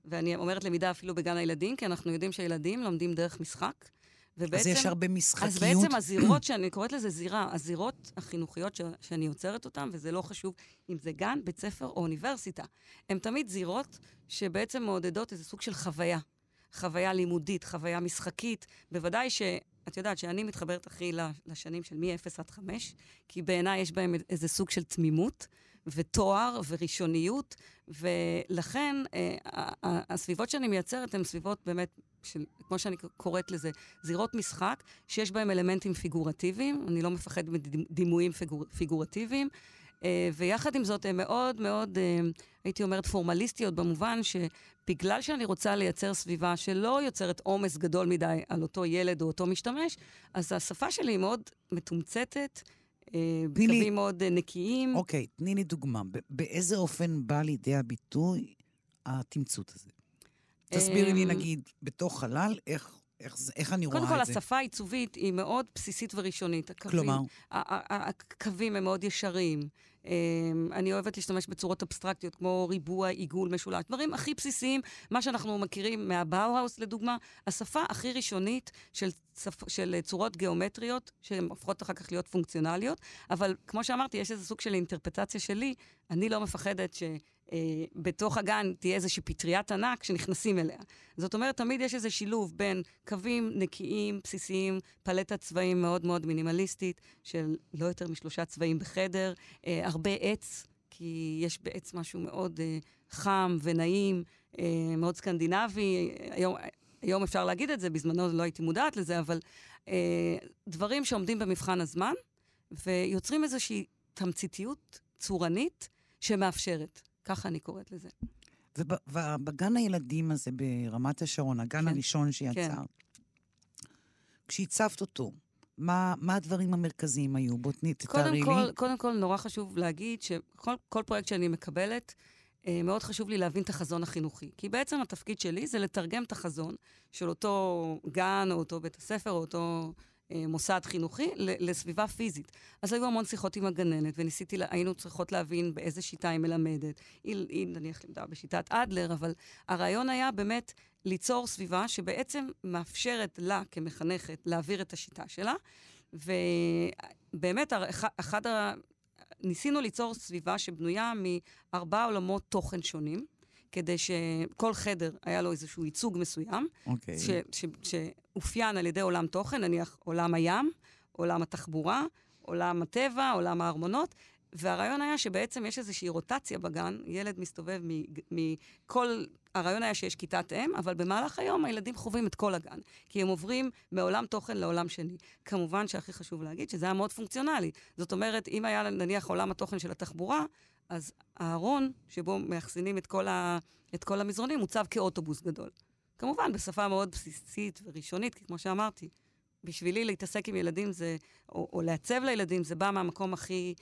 ואני אומרת למידה אפילו בגן הילדים, כי אנחנו יודעים שהילדים לומדים דרך משחק. ובעצם, אז יש הרבה משחקיות. אז בעצם הזירות, שאני קוראת לזה זירה, הזירות החינוכיות ש, שאני יוצרת אותן, וזה לא חשוב אם זה גן, בית ספר או אוניברסיטה, הן תמיד זירות שבעצם מעודדות איזה סוג של חוויה. חוויה לימודית, חוויה משחקית. בוודאי ש... את יודעת שאני מתחברת הכי לשנים של מ-0 עד 5, כי בעיניי יש בהם איזה סוג של תמימות, ותואר וראשוניות, ולכן אה, הסביבות שאני מייצרת הן סביבות באמת, של, כמו שאני קוראת לזה, זירות משחק, שיש בהן אלמנטים פיגורטיביים, אני לא מפחד מדימויים פיגור, פיגורטיביים, ויחד עם זאת הן מאוד מאוד, אה, הייתי אומרת, פורמליסטיות, במובן שבגלל שאני רוצה לייצר סביבה שלא יוצרת עומס גדול מדי על אותו ילד או אותו משתמש, אז השפה שלי היא מאוד מתומצתת. בקווים. מאוד נקיים. אוקיי, תני לי דוגמה. באיזה אופן בא לידי הביטוי התמצות הזה? תסבירי לי, נגיד, בתוך חלל, איך, איך, איך אני רואה כל, את זה. קודם כל, השפה העיצובית היא מאוד בסיסית וראשונית. הקווים, כלומר? הקווים הם מאוד ישרים. אמ, אני אוהבת להשתמש בצורות אבסטרקטיות, כמו ריבוע, עיגול, משולש. דברים הכי בסיסיים, מה שאנחנו מכירים מהבאו-האוס, לדוגמה, השפה הכי ראשונית של, צפ... של צורות גיאומטריות, שהן הופכות אחר כך להיות פונקציונליות, אבל כמו שאמרתי, יש איזה סוג של אינטרפטציה שלי. אני לא מפחדת ש... אה, בתוך הגן תהיה איזושהי פטריית ענק שנכנסים אליה. זאת אומרת, תמיד יש איזה שילוב בין קווים נקיים, בסיסיים, פלטת צבעים מאוד מאוד מינימליסטית, של לא יותר משלושה צבעים בחדר, אה, הרבה עץ, כי יש בעץ משהו מאוד אה, חם ונעים, אה, מאוד סקנדינבי. היום, היום אפשר להגיד את זה, בזמנו לא הייתי מודעת לזה, אבל אה, דברים שעומדים במבחן הזמן, ויוצרים איזושהי תמציתיות צורנית שמאפשרת. ככה אני קוראת לזה. ובגן הילדים הזה ברמת השרון, הגן כן, הראשון שיצרת, כן. כשהצבת אותו, מה, מה הדברים המרכזיים היו? בוא תתארי לי. קודם כל, נורא חשוב להגיד שכל פרויקט שאני מקבלת, אה, מאוד חשוב לי להבין את החזון החינוכי. כי בעצם התפקיד שלי זה לתרגם את החזון של אותו גן, או אותו בית הספר, או אותו מוסד חינוכי לסביבה פיזית. אז היו המון שיחות עם הגננת, וניסיתי, היינו צריכות להבין באיזה שיטה היא מלמדת. היא, היא נניח לימדה בשיטת אדלר, אבל הרעיון היה באמת ליצור סביבה שבעצם מאפשרת לה כמחנכת להעביר את השיטה שלה, ובאמת, אחד ה... ניסינו ליצור סביבה שבנויה מארבעה עולמות תוכן שונים. כדי שכל חדר היה לו איזשהו ייצוג מסוים, okay. אוקיי. שאופיין על ידי עולם תוכן, נניח עולם הים, עולם התחבורה, עולם הטבע, עולם הארמונות, והרעיון היה שבעצם יש איזושהי רוטציה בגן, ילד מסתובב מכל... הרעיון היה שיש כיתת אם, אבל במהלך היום הילדים חווים את כל הגן, כי הם עוברים מעולם תוכן לעולם שני. כמובן שהכי חשוב להגיד שזה היה מאוד פונקציונלי. זאת אומרת, אם היה נניח עולם התוכן של התחבורה, אז הארון שבו מאחסנים את כל, ה, את כל המזרונים מוצב כאוטובוס גדול. כמובן, בשפה מאוד בסיסית וראשונית, כי כמו שאמרתי, בשבילי להתעסק עם ילדים זה, או, או לעצב לילדים, זה בא מהמקום הכי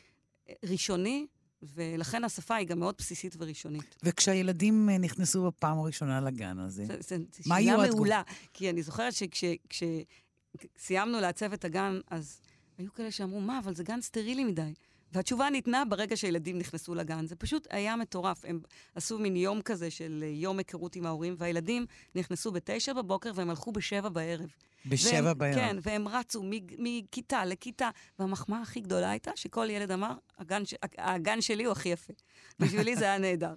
ראשוני, ולכן השפה היא גם מאוד בסיסית וראשונית. וכשהילדים אה, נכנסו בפעם הראשונה לגן הזה, זה, זה, זה מה היו התגובות? מעולה, כי אני זוכרת שכשסיימנו לעצב את הגן, אז היו כאלה שאמרו, מה, אבל זה גן סטרילי מדי. והתשובה ניתנה ברגע שהילדים נכנסו לגן. זה פשוט היה מטורף. הם עשו מין יום כזה של אה, יום היכרות עם ההורים, והילדים נכנסו בתשע בבוקר והם הלכו בשבע בערב. בשבע בערב. כן, והם רצו מכיתה לכיתה. והמחמאה הכי גדולה הייתה שכל ילד אמר, הגן. הגן שלי הוא הכי יפה. בשבילי זה היה נהדר.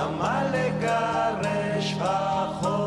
למה לגרש החושך,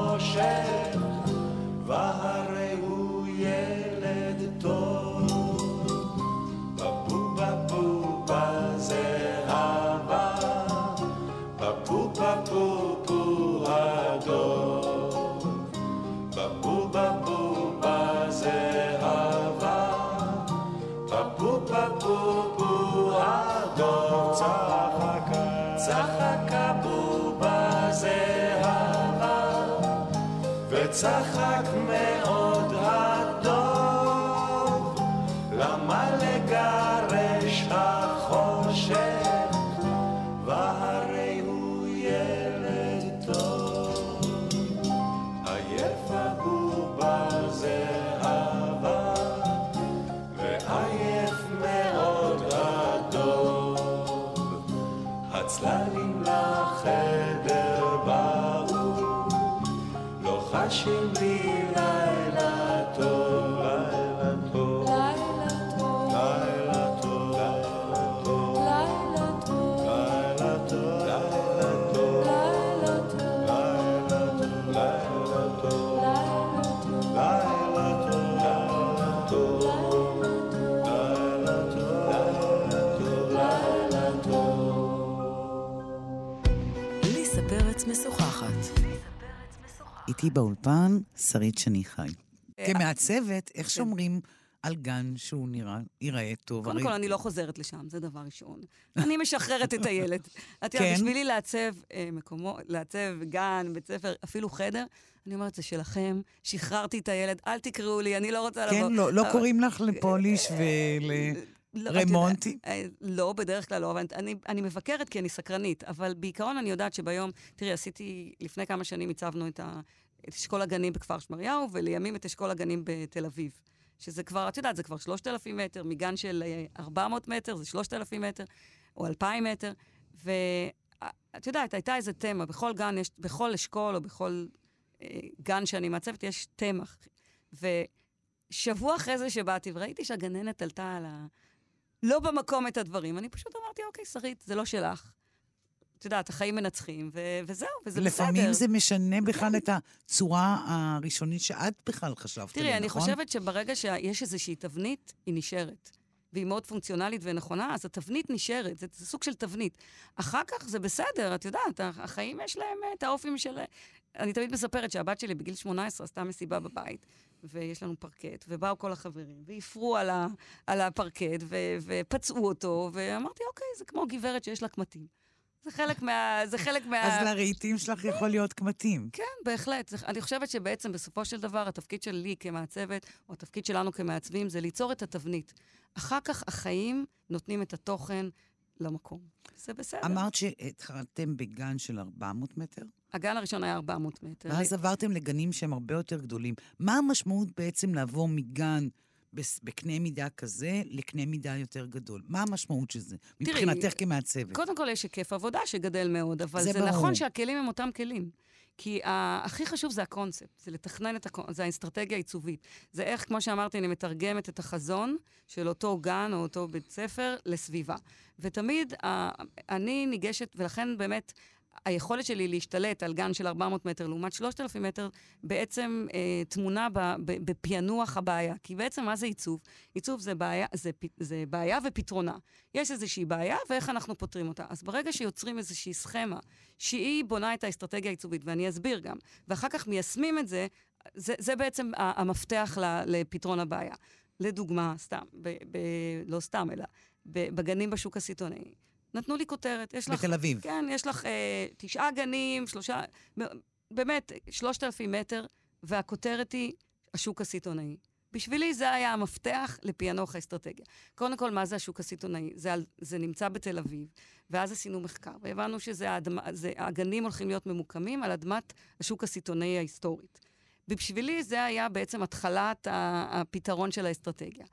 איתי באולפן, שרית שני חי. אה, כמעצבת, איך כן. שומרים על גן שהוא נראה, ייראה טוב? קודם כל, אני לא חוזרת לשם, זה דבר ראשון. אני משחררת את הילד. את יודעת, כן? בשבילי לעצב אה, מקומו, לעצב גן, בית ספר, אפילו חדר, אני אומרת, זה שלכם, שחררתי את הילד, אל תקראו לי, אני לא רוצה לבוא. כן, לא, לא קוראים לך לפוליש לא, את יודעת, ולרמונטי? אה, לא, בדרך כלל לא, אבל אני, אני מבקרת כי אני סקרנית, אבל בעיקרון אני יודעת שביום, תראי, עשיתי, לפני כמה שנים הצבנו את, את אשכול הגנים בכפר שמריהו, ולימים את אשכול הגנים בתל אביב. שזה כבר, את יודעת, זה כבר 3,000 מטר, מגן של אה, 400 מטר, זה 3,000 מטר, או 2,000 מטר. ואת יודעת, הייתה איזה תמה, בכל גן יש, בכל אשכול או בכל אה, גן שאני מעצבת, יש תמה. ושבוע אחרי זה שבאתי וראיתי שהגננת עלתה על ה... לא במקום את הדברים, אני פשוט אמרתי, אוקיי, שרית, זה לא שלך. את יודעת, החיים מנצחים, ו- וזהו, וזה בסדר. לפעמים זה משנה בכלל את הצורה הראשונית שאת בכלל חשבת תראי, עליה, אני נכון? חושבת שברגע שיש איזושהי תבנית, היא נשארת. והיא מאוד פונקציונלית ונכונה, אז התבנית נשארת, זה, זה סוג של תבנית. אחר כך זה בסדר, את יודעת, החיים יש להם אה, את האופים של... אני תמיד מספרת שהבת שלי בגיל 18 עשתה מסיבה בבית, ויש לנו פרקט, ובאו כל החברים, והפרו על, ה, על הפרקט, ו, ופצעו אותו, ואמרתי, אוקיי, זה כמו גברת שיש לה קמטים. זה חלק מה... זה חלק מה... אז לרהיטים שלך יכול להיות קמטים. כן, בהחלט. אני חושבת שבעצם בסופו של דבר, התפקיד שלי כמעצבת, או התפקיד שלנו כמעצבים, זה ליצור את התבנית. אחר כך החיים נותנים את התוכן למקום. זה בסדר. אמרת שהתחלתם בגן של 400 מטר, הגן הראשון היה 400 מטר. ואז עברתם לגנים שהם הרבה יותר גדולים. מה המשמעות בעצם לעבור מגן בקנה מידה כזה לקנה מידה יותר גדול? מה המשמעות של זה? מבחינתך כמעצבת. קודם כל יש היקף עבודה שגדל מאוד, אבל זה זה, ברור. נכון שהכלים הם אותם כלים. כי הכי חשוב זה הקונספט, זה לתכנן את הקונספט, זה האסטרטגיה העיצובית. זה איך, כמו שאמרתי, אני מתרגמת את החזון של אותו גן או אותו בית ספר לסביבה. ותמיד אני ניגשת, ולכן באמת... היכולת שלי להשתלט על גן של 400 מטר לעומת 3,000 מטר, בעצם אה, ב, בפענוח הבעיה. כי בעצם מה זה עיצוב? עיצוב זה בעיה, זה, זה בעיה ופתרונה. יש איזושהי בעיה ואיך אנחנו פותרים אותה. אז ברגע שיוצרים איזושהי סכמה שהיא בונה את האסטרטגיה העיצובית, ואני אסביר גם, ואחר כך מיישמים את זה, זה, זה בעצם המפתח לפתרון הבעיה. לדוגמה, סתם, ב, ב, לא סתם, אלא בגנים בשוק הסיטונאי. נתנו לי כותרת, יש לך... בתל אביב. כן, יש לך אה, תשעה גנים, שלושה... באמת, שלושת אלפים מטר, והכותרת היא השוק הסיטונאי. בשבילי זה היה המפתח לפענוח האסטרטגיה. קודם כל, מה זה השוק הסיטונאי? זה, זה נמצא בתל אביב, ואז עשינו מחקר, והבנו שהגנים הולכים להיות ממוקמים על אדמת השוק הסיטונאי ההיסטורית. ובשבילי זה היה בעצם התחלת הפתרון של האסטרטגיה.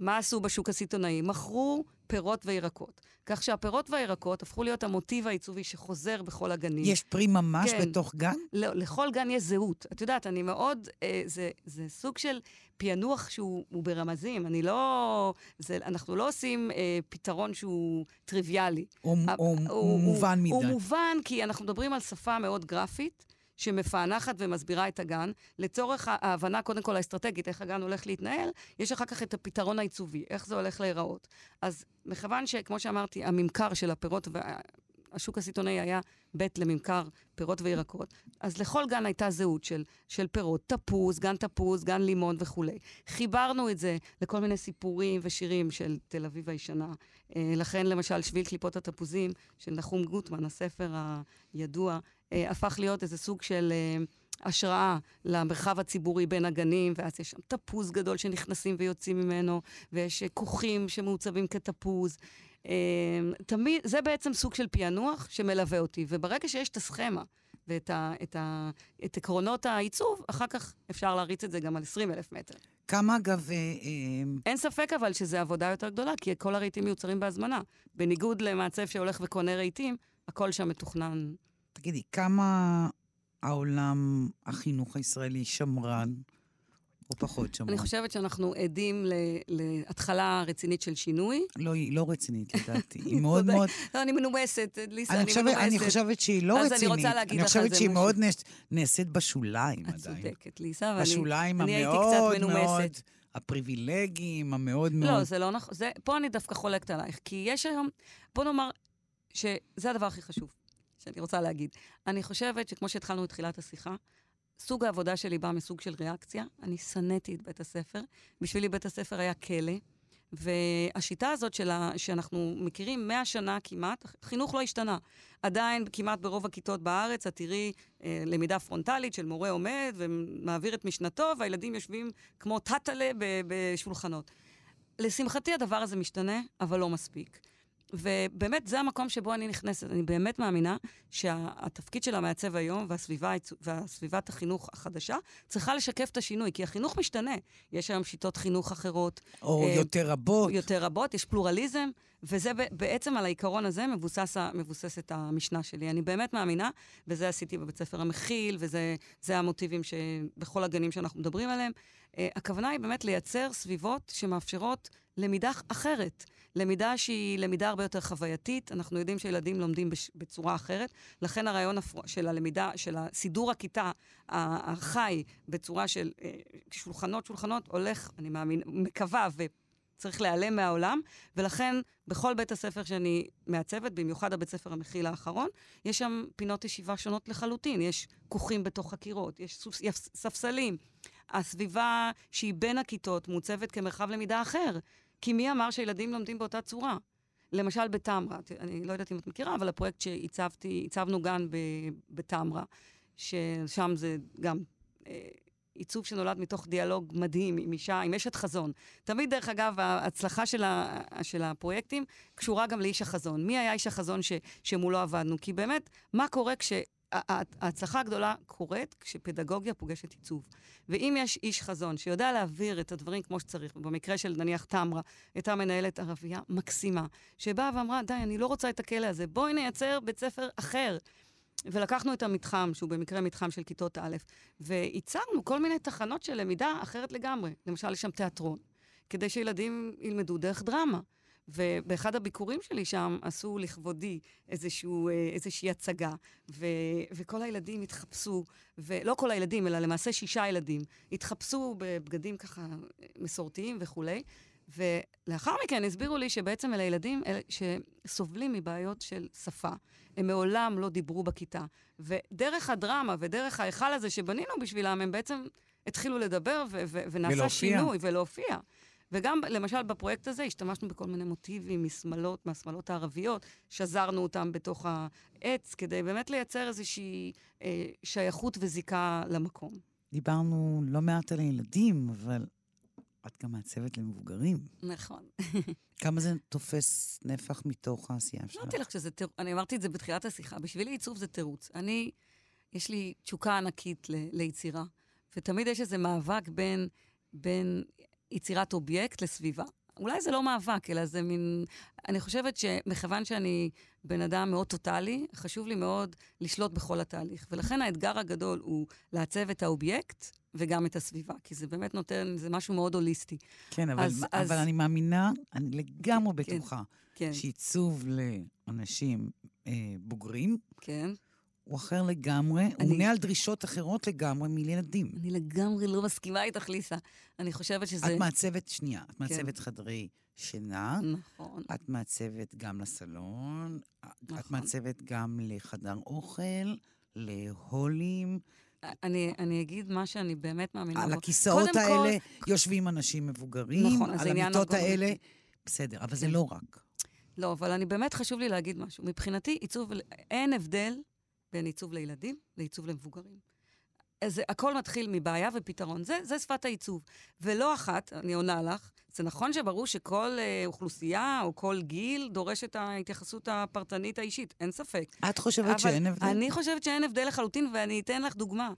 מה עשו בשוק הסיטונאי? מכרו פירות וירקות. כך שהפירות והירקות הפכו להיות המוטיב העיצובי שחוזר בכל הגנים. יש פרי ממש כן. בתוך גן? לא, לכל גן יש זהות. את יודעת, אני מאוד... אה, זה, זה סוג של פענוח שהוא הוא ברמזים. אני לא... זה, אנחנו לא עושים אה, פתרון שהוא טריוויאלי. או, ה- או מובן מדי? הוא מובן כי אנחנו מדברים על שפה מאוד גרפית. שמפענחת ומסבירה את הגן, לצורך ההבנה, קודם כל האסטרטגית, איך הגן הולך להתנהל, יש אחר כך את הפתרון העיצובי, איך זה הולך להיראות. אז מכיוון שכמו שאמרתי, הממכר של הפירות והשוק הסיטונאי היה בית לממכר פירות וירקות, אז לכל גן הייתה זהות של, של פירות, תפוז, גן תפוז, גן לימון וכולי. חיברנו את זה לכל מיני סיפורים ושירים של תל אביב הישנה. אה, לכן, למשל, שביל קליפות התפוזים של נחום גוטמן, הספר הידוע, הפך להיות איזה סוג של אה, השראה למרחב הציבורי בין הגנים, ואז יש שם תפוז גדול שנכנסים ויוצאים ממנו, ויש אה, כוכים שמעוצבים כתפוז. אה, תמיד, זה בעצם סוג של פענוח שמלווה אותי, וברגע שיש את הסכמה ואת ה, את ה, את עקרונות העיצוב, אחר כך אפשר להריץ את זה גם על 20 אלף מטר. כמה, אגב, אה, אה, אין ספק אבל שזו עבודה יותר גדולה, כי כל הרהיטים מיוצרים בהזמנה. בניגוד למעצב שהולך וקונה רהיטים, הכל שם מתוכנן. תגידי, כמה העולם, החינוך הישראלי שמרן, או פחות שמרן? אני חושבת שאנחנו עדים להתחלה רצינית של שינוי. לא, היא לא רצינית, לדעתי. היא מאוד. מאוד... לא, אני מנומסת, ליסה, אני אני חושבת, מנומסת. אני חושבת שהיא לא אז רצינית. אני רוצה להגיד אני לך על חושבת זה שהיא משהו. מאוד נעש- נעשית בשוליים את עדיין. צודקת, ליסה, ואני בשוליים אני המאוד מאוד. הפריבילגיים, המאוד מאוד... לא, זה לא נכון. פה אני דווקא חולקת עלייך, כי יש היום, בוא נאמר שזה הדבר הכי חשוב שאני רוצה להגיד. אני חושבת שכמו שהתחלנו את תחילת השיחה, סוג העבודה שלי בא מסוג של ריאקציה. אני שנאתי את בית הספר. בשבילי בית הספר היה כלא. והשיטה הזאת שלה, שאנחנו מכירים 100 שנה כמעט, חינוך לא השתנה. עדיין כמעט ברוב הכיתות בארץ את תראי אה, למידה פרונטלית של מורה עומד ומעביר את משנתו, והילדים יושבים כמו טאטלה בשולחנות. לשמחתי הדבר הזה משתנה, אבל לא מספיק. ובאמת, זה המקום שבו אני נכנסת. אני באמת מאמינה שהתפקיד של המעצב היום והסביבה, והסביבת החינוך החדשה צריכה לשקף את השינוי, כי החינוך משתנה. יש היום שיטות חינוך אחרות. או אה, יותר רבות. יותר רבות, יש פלורליזם, וזה בעצם על העיקרון הזה מבוסס, ה- מבוססת המשנה שלי. אני באמת מאמינה, וזה עשיתי בבית ספר המכיל, וזה זה המוטיבים שבכל הגנים שאנחנו מדברים עליהם. Uh, הכוונה היא באמת לייצר סביבות שמאפשרות למידה אחרת. למידה שהיא למידה הרבה יותר חווייתית. אנחנו יודעים שילדים לומדים בש, בצורה אחרת. לכן הרעיון הפר- של הלמידה, של סידור הכיתה החי בצורה של uh, שולחנות, שולחנות, הולך, אני מאמין, מקווה, ו... צריך להיעלם מהעולם, ולכן בכל בית הספר שאני מעצבת, במיוחד הבית ספר המכיל האחרון, יש שם פינות ישיבה שונות לחלוטין. יש כוכים בתוך הקירות, יש ספסלים. הסביבה שהיא בין הכיתות מוצבת כמרחב למידה אחר. כי מי אמר שילדים לומדים באותה צורה? למשל בטמרה, ת- אני לא יודעת אם את מכירה, אבל הפרויקט שהצבתי, הצבנו גן ב- בטמרה, ששם זה גם אה, עיצוב שנולד מתוך דיאלוג מדהים עם אישה, עם אשת חזון. תמיד, דרך אגב, ההצלחה של, ה, של הפרויקטים קשורה גם לאיש החזון. מי היה איש החזון ש, שמולו עבדנו? כי באמת, מה קורה כש... ההצלחה הגדולה קורית כשפדגוגיה פוגשת עיצוב. ואם יש איש חזון שיודע להעביר את הדברים כמו שצריך, במקרה של נניח תמרה, הייתה מנהלת ערבייה מקסימה, שבאה ואמרה, די, אני לא רוצה את הכלא הזה, בואי נייצר בית ספר אחר. ולקחנו את המתחם, שהוא במקרה מתחם של כיתות א', וייצרנו כל מיני תחנות של למידה אחרת לגמרי. למשל, יש שם תיאטרון, כדי שילדים ילמדו דרך דרמה. ובאחד הביקורים שלי שם עשו לכבודי איזשהו, אה, איזושהי הצגה, ו, וכל הילדים התחפשו, ולא כל הילדים, אלא למעשה שישה ילדים, התחפשו בבגדים ככה מסורתיים וכולי, ולאחר מכן הסבירו לי שבעצם אלה ילדים אלה שסובלים מבעיות של שפה. הם מעולם לא דיברו בכיתה. ודרך הדרמה ודרך ההיכל הזה שבנינו בשבילם, הם בעצם התחילו לדבר ו- ו- ונעשה ולהופיע. שינוי ולהופיע. וגם, למשל, בפרויקט הזה השתמשנו בכל מיני מוטיבים משמאלות, מהשמאלות הערביות, שזרנו אותם בתוך העץ, כדי באמת לייצר איזושהי אה, שייכות וזיקה למקום. דיברנו לא מעט על הילדים, אבל את גם מעצבת למבוגרים. נכון. כמה זה תופס נפח מתוך העשייה שלך? אמרתי לך שזה תירוץ, אני אמרתי את זה בתחילת השיחה, בשבילי עיצוב זה תירוץ. אני, יש לי תשוקה ענקית ל, ליצירה, ותמיד יש איזה מאבק בין, בין יצירת אובייקט לסביבה. אולי זה לא מאבק, אלא זה מין... אני חושבת שמכיוון שאני בן אדם מאוד טוטאלי, חשוב לי מאוד לשלוט בכל התהליך. ולכן האתגר הגדול הוא לעצב את האובייקט וגם את הסביבה, כי זה באמת נותן, זה משהו מאוד הוליסטי. כן, אבל, אז- אבל אז- אני מאמינה, אני לגמרי כן, בטוחה, כן, שעיצוב לאנשים אה, בוגרים כן. הוא אחר לגמרי, הוא אני- עונה על דרישות אחרות לגמרי מילדים. אני לגמרי לא מסכימה איתך, ליסה. אני חושבת שזה... את מעצבת, שנייה, את כן. מעצבת חדרי שינה, נכון. את מעצבת גם לסלון, את נכון. מעצבת גם לחדר אוכל, להולים. אני, אני אגיד מה שאני באמת מאמינה על בו. הכיסאות קודם האלה יושבים אנשים מבוגרים, נכון, על המיטות. האלה. בסדר, אבל זה כן. לא רק. לא, אבל אני באמת חשוב לי להגיד משהו. מבחינתי, עיצוב, אין הבדל בין עיצוב לילדים לעיצוב למבוגרים. אז הכל מתחיל מבעיה ופתרון. זה, זה שפת העיצוב. ולא אחת, אני עונה לך, זה נכון שברור שכל אה, אוכלוסייה או כל גיל דורש את ההתייחסות הפרטנית האישית, אין ספק. את חושבת שאין הבדל? אני חושבת שאין הבדל לחלוטין, ואני אתן לך דוגמה.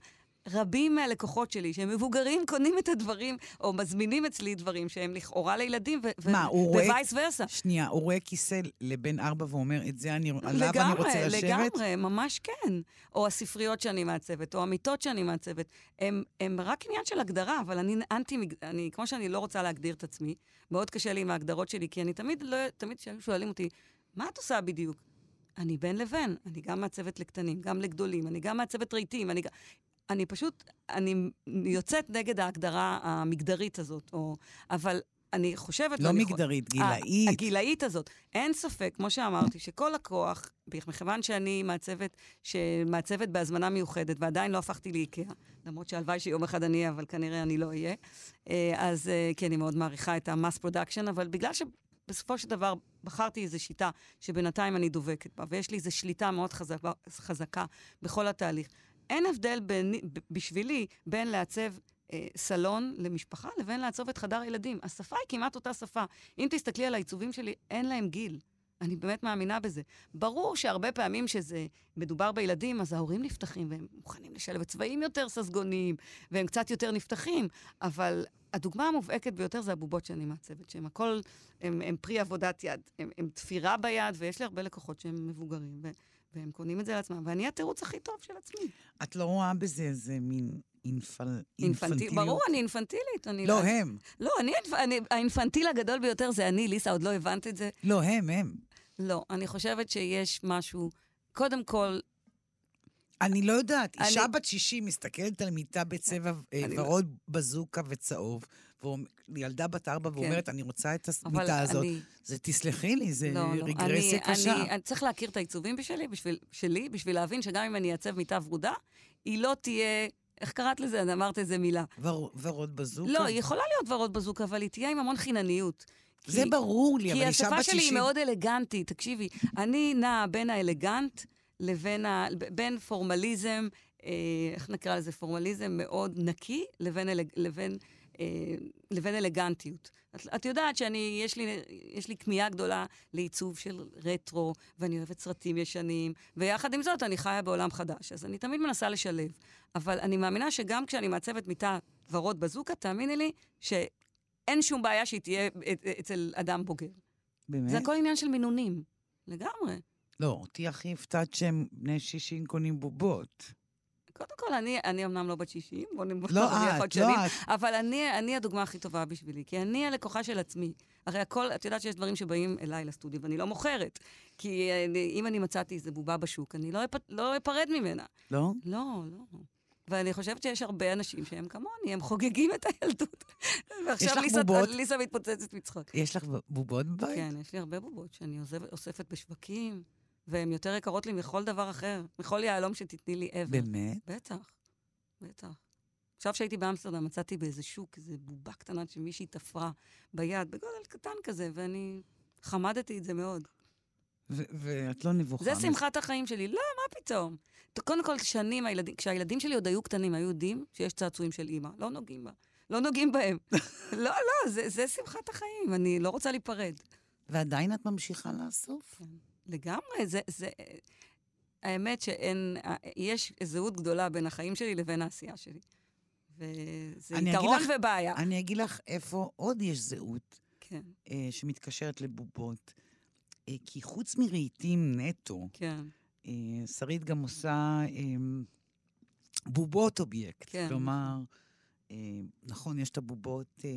רבים מהלקוחות שלי, שהם מבוגרים, קונים את הדברים, או מזמינים אצלי דברים שהם לכאורה לילדים, ו- ו- מה, הוא רואה- ווייס ורסה. שנייה, הוא רואה כיסא לבן ארבע ואומר, את זה אני, עליו אני לגמרי, רוצה לשבת? לגמרי, ממש כן. או הספריות שאני מעצבת, או המיטות שאני מעצבת. הם, הם רק עניין של הגדרה, אבל אני אנטי, אני, כמו שאני לא רוצה להגדיר את עצמי, מאוד קשה לי עם ההגדרות שלי, כי אני תמיד, לא, תמיד שואלים אותי, מה את עושה בדיוק? אני בין לבין, אני גם מעצבת לקטנים, גם לגדולים, אני גם מעצבת רהיטים, אני, ג- אני פשוט, אני יוצאת נגד ההגדרה המגדרית הזאת, או, אבל אני חושבת... לא מגדרית, ה- גילאית. הגילאית הזאת. אין ספק, כמו שאמרתי, שכל הכוח, מכיוון שאני מעצבת, שמעצבת בהזמנה מיוחדת, ועדיין לא הפכתי לאיקאה, למרות שהלוואי שיום אחד אני אהיה, אבל כנראה אני לא אהיה, אה, אז אה, כי אני מאוד מעריכה את ה mass production, אבל בגלל שבסופו של דבר בחרתי איזו שיטה שבינתיים אני דובקת בה, ויש לי איזו שליטה מאוד חזקה, חזקה בכל התהליך. אין הבדל בין, בשבילי בין לעצב אה, סלון למשפחה לבין לעצב את חדר ילדים. השפה היא כמעט אותה שפה. אם תסתכלי על העיצובים שלי, אין להם גיל. אני באמת מאמינה בזה. ברור שהרבה פעמים שזה מדובר בילדים, אז ההורים נפתחים והם מוכנים לשלב צבעים יותר ססגוניים, והם קצת יותר נפתחים, אבל הדוגמה המובהקת ביותר זה הבובות שאני מעצבת, שהם הכל, הם, הם פרי עבודת יד, הם, הם תפירה ביד, ויש לי הרבה לקוחות שהם מבוגרים, ו, והם קונים את זה לעצמם, ואני התירוץ הכי טוב של עצמי. את לא רואה בזה איזה מין אינפל... אינפנטיל, אינפנטיליות? ברור, אני אינפנטילית. אני לא, הם. לא, אני, אני, האינפנטיל הגדול ביותר זה אני, ליסה, עוד לא הבנת את זה. לא, הם, הם. לא, אני חושבת שיש משהו, קודם כל, אני לא יודעת, אני- אישה בת 60 מסתכלת על מיטה בצבע אה, אני לא- ורוד בזוקה וצהוב, וילדה בת ארבע ואומרת, אני רוצה את כן. המיטה הזאת. אני... זה, תסלחי לי, זה לא, לא. רגרסיה אני, קשה. אני, אני צריך להכיר את העיצובים בשלי, בשביל, שלי, בשביל להבין שגם אם אני אעצב מיטה ורודה, היא לא תהיה... איך קראת לזה? אני אמרת איזה מילה. ור- ורוד בזוקה? לא, היא יכולה להיות ורוד בזוקה, אבל היא תהיה עם המון חינניות. זה כי- ברור לי, אבל כי אישה בת השפה 60... שלי היא מאוד אלגנטית, תקשיבי. אני נעה בין האלגנט לבין ה... בין פורמליזם, אה, איך נקרא לזה? פורמליזם מאוד נקי, לבין. לבין, לבין אלגנטיות. את, את יודעת שאני, יש לי, יש לי כמיהה גדולה לעיצוב של רטרו, ואני אוהבת סרטים ישנים, ויחד עם זאת אני חיה בעולם חדש, אז אני תמיד מנסה לשלב. אבל אני מאמינה שגם כשאני מעצבת מיטה ורוד בזוקה, תאמיני לי שאין שום בעיה שהיא תהיה אצ- אצל אדם בוגר. באמת? זה הכל עניין של מינונים. לגמרי. לא, אותי הכי הפתעת שהם בני 60 קונים בובות. קודם כל, אני, אני אמנם לא בת 60, בוא נמוך לא את, לא את. אבל אני, אני הדוגמה הכי טובה בשבילי, כי אני הלקוחה של עצמי. הרי הכל, את יודעת שיש דברים שבאים אליי לסטודיו, ואני לא מוכרת. כי אני, אם אני מצאתי איזה בובה בשוק, אני לא, אפ, לא אפרד ממנה. לא? לא, לא. ואני חושבת שיש הרבה אנשים שהם כמוני, הם חוגגים את הילדות. ועכשיו ליסה? ליסה מתפוצצת מצחוק. יש לך בובות בבית? כן, יש לי הרבה בובות שאני עוזבת, אוספת בשווקים, והן יותר יקרות לי מכל דבר אחר, מכל יהלום שתתני לי ever. באמת? בטח, בטח. עכשיו שהייתי באמסטרדם, מצאתי באיזה שוק איזה בובה קטנה שמישהי תפרה ביד, בגודל קטן כזה, ואני חמדתי את זה מאוד. ו- ואת לא נבוכה. זה. שמחת החיים שלי. לא, מה פתאום? קודם כל, שנים, הילדים, כשהילדים שלי עוד היו קטנים, היו יודעים שיש צעצועים של אימא. לא נוגעים בה. לא נוגעים בהם. לא, לא, זה, זה שמחת החיים, אני לא רוצה להיפרד. ועדיין את ממשיכה לאסוף? לגמרי, זה... זה האמת שאין... יש זהות גדולה בין החיים שלי לבין העשייה שלי. וזה יתרון לך- ובעיה. אני אגיד לך איפה עוד יש זהות. כן, אה, שמתקשרת לבובות. אה, כי חוץ מרהיטים נטו, כן, אה, שרית גם עושה אה, בובות אובייקט. כן. כלומר, אה, נכון, יש את הבובות אה,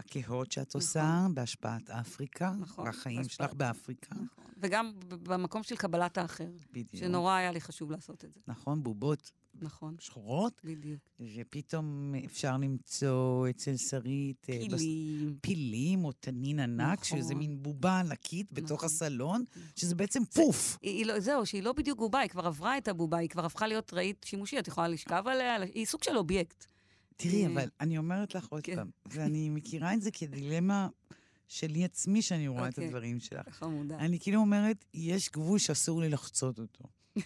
הכהות שאת נכון. עושה בהשפעת אפריקה, נכון, החיים בהשפעת- שלך באפריקה, נכון. וגם במקום של קבלת האחר, בדיוק. שנורא היה לי חשוב לעשות את זה. נכון, בובות נכון, שחורות, בדיוק. ופתאום אפשר למצוא אצל שרית... אה, בס- פילים. פילים או תנין ענק, נכון. שזה מין בובה ענקית בתוך נכון. הסלון, שזה בעצם פוף. היא, היא לא, זהו, שהיא לא בדיוק בובה, היא כבר עברה את הבובה, היא כבר הפכה להיות רהיט שימושי, את יכולה לשכב עליה, היא סוג של אובייקט. תראי, אבל אני אומרת לך עוד כן. פעם, ואני מכירה את זה כדילמה שלי עצמי, שאני רואה את אוקיי. הדברים שלך. חמודה. אני כאילו אומרת, יש גבול שאסור לי לחצות אותו.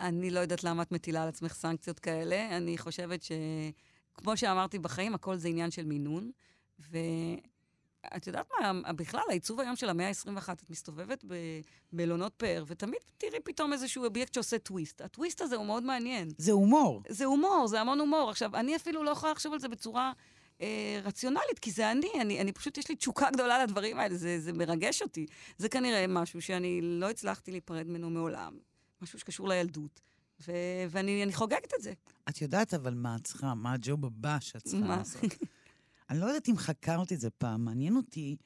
אני לא יודעת למה את מטילה על עצמך סנקציות כאלה. אני חושבת ש... כמו שאמרתי בחיים, הכל זה עניין של מינון. ואת יודעת מה, בכלל, העיצוב היום של המאה ה-21, את מסתובבת במלונות פאר, ותמיד תראי פתאום איזשהו אובייקט שעושה טוויסט. הטוויסט הזה הוא מאוד מעניין. זה הומור. זה הומור, זה המון הומור. עכשיו, אני אפילו לא יכולה לחשוב על זה בצורה אה, רציונלית, כי זה אני, אני, אני פשוט, יש לי תשוקה גדולה לדברים האלה, זה, זה מרגש אותי. זה כנראה משהו שאני לא הצלחתי להיפרד ממנו מעולם, משהו שקשור לילדות, ו, ואני אני חוגגת את זה. את יודעת אבל מה את צריכה, מה הג'וב הבא שאת צריכה? לעשות. אני לא יודעת אם חקרת את זה פעם, מעניין אותי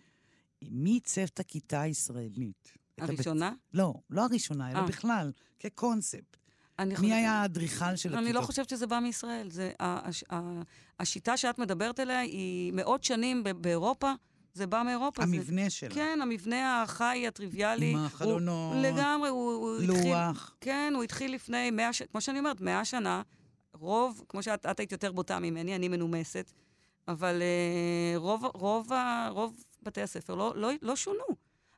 מי עיצב את הכיתה הישראלית. הראשונה? לא, לא הראשונה, אלא אה. בכלל, כקונספט. מי חושבת- היה האדריכל של הכיתות? אני לא חושבת שזה בא מישראל. זה, הש- השיטה שאת מדברת עליה היא מאות שנים ב- באירופה, זה בא מאירופה. זה, המבנה שלה. כן, המבנה החי, הטריוויאלי. עם הוא- החלונות, לגמרי, הוא, הוא התחיל... לוח. כן, הוא התחיל לפני מאה, ש... כמו שאני אומרת, מאה שנה. רוב, כמו שאת את היית יותר בוטה ממני, אני מנומסת, אבל uh, רוב, רוב, רוב בתי הספר לא, לא, לא שונו.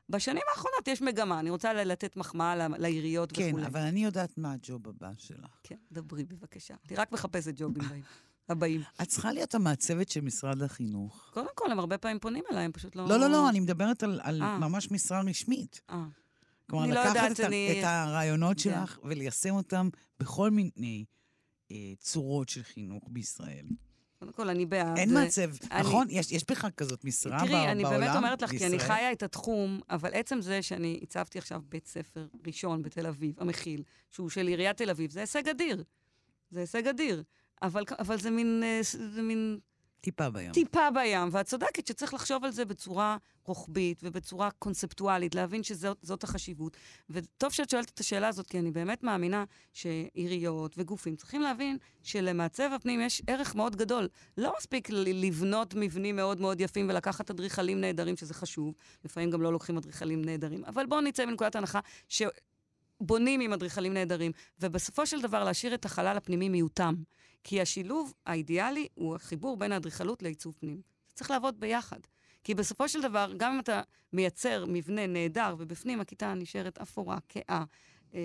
בשנים האחרונות יש מגמה, אני רוצה לתת מחמאה לעיריות כן, וכולי. אבל אני יודעת מה הג'וב הבא שלך. כן, דברי בבקשה. אני רק מחפשת ג'ובים באים. הבאים. את צריכה להיות המעצבת של משרד החינוך. קודם כל, הם הרבה פעמים פונים אליי, הם פשוט לא... לא, לא, לא, אני מדברת על, על אה. ממש משרה רשמית. אה, כלומר, אני לא לקחת יודעת, את, אני- את הרעיונות כן. שלך וליישם אותם בכל מיני אה, צורות של חינוך בישראל. קודם כל, אני בעד. אין זה- מעצב, אני- נכון? יש, יש בכלל כזאת משרה תראי, בעולם, אני באמת אומרת לך, כי אני בישראל? חיה את התחום, אבל עצם זה שאני הצבתי עכשיו בית ספר ראשון בתל אביב, המכיל, שהוא של עיריית תל אביב, זה הישג אדיר. זה הישג אדיר. אבל, אבל זה מין, אה, זה מין טיפה בים. טיפה בים, ואת צודקת שצריך לחשוב על זה בצורה רוחבית ובצורה קונספטואלית, להבין שזאת זאת החשיבות. וטוב שאת שואלת את השאלה הזאת, כי אני באמת מאמינה שעיריות וגופים צריכים להבין שלמעצב הפנים יש ערך מאוד גדול. לא מספיק לבנות מבנים מאוד מאוד יפים ולקחת אדריכלים נהדרים, שזה חשוב, לפעמים גם לא לוקחים אדריכלים נהדרים, אבל בואו נצא מנקודת הנחה ש... בונים עם אדריכלים נהדרים, ובסופו של דבר להשאיר את החלל הפנימי מיותם. כי השילוב האידיאלי הוא החיבור בין האדריכלות לעיצוב פנים. זה צריך לעבוד ביחד. כי בסופו של דבר, גם אם אתה מייצר מבנה נהדר, ובפנים הכיתה נשארת אפורה, כהה, אה,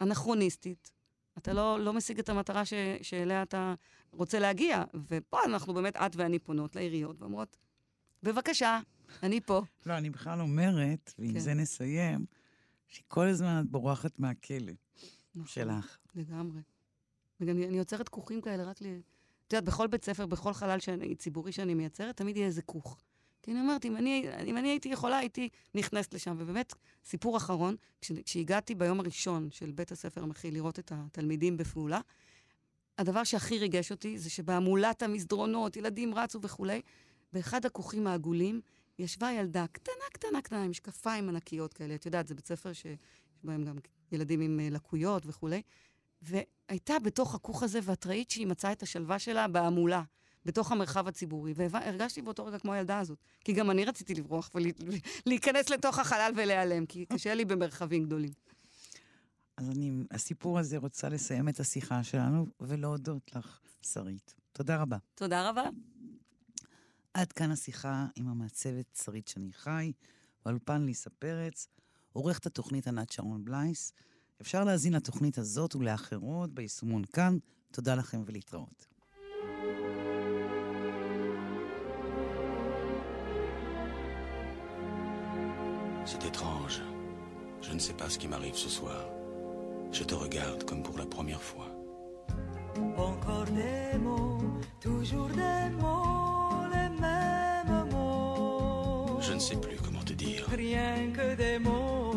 אנכרוניסטית, אתה לא, לא משיג את המטרה ש, שאליה אתה רוצה להגיע. ופה אנחנו באמת, את ואני פונות לעיריות ואומרות, בבקשה, אני פה. לא, אני בכלל אומרת, ועם כן. זה נסיים, שכל הזמן את בורחת מהכלא נכון. שלך. לגמרי. וגם אני, יוצרת כוכים כאלה רק ל... את יודעת, בכל בית ספר, בכל חלל שאני, ציבורי שאני מייצרת, תמיד יהיה איזה כוך. כי אני אומרת, אם אני, אם אני הייתי יכולה, הייתי נכנסת לשם. ובאמת, סיפור אחרון, כש, כשהגעתי ביום הראשון של בית הספר המכיל לראות את התלמידים בפעולה, הדבר שהכי ריגש אותי זה שבהמולת המסדרונות, ילדים רצו וכולי, באחד הכוכים העגולים ישבה ילדה קטנה, קטנה, קטנה, עם משקפיים ענקיות כאלה. את יודעת, זה בית ספר שיש בהם גם ילדים עם אה, לקויות וכולי. והייתה בתוך הכוך הזה, ואת ראית שהיא מצאה את השלווה שלה בהמולה, בתוך המרחב הציבורי. והרגשתי באותו רגע כמו הילדה הזאת. כי גם אני רציתי לברוח ולהיכנס לתוך החלל ולהיעלם, כי קשה לי במרחבים גדולים. אז אני, הסיפור הזה רוצה לסיים את השיחה שלנו ולהודות לך, שרית. תודה רבה. תודה רבה. עד כאן השיחה עם המעצבת שרית שני חי, באולפן ליסה פרץ, עורכת התוכנית ענת שרון בלייס. אפשר להזין לתוכנית הזאת ולאחרות ביישומון כאן. תודה לכם ולהתראות. C'est étrange. Je ne sais pas ce qui m'arrive ce soir. Je te regarde comme pour la première fois. Encore des mots, toujours des mots, les mêmes mots. ne sais plus comment te dire. Rien que des mots.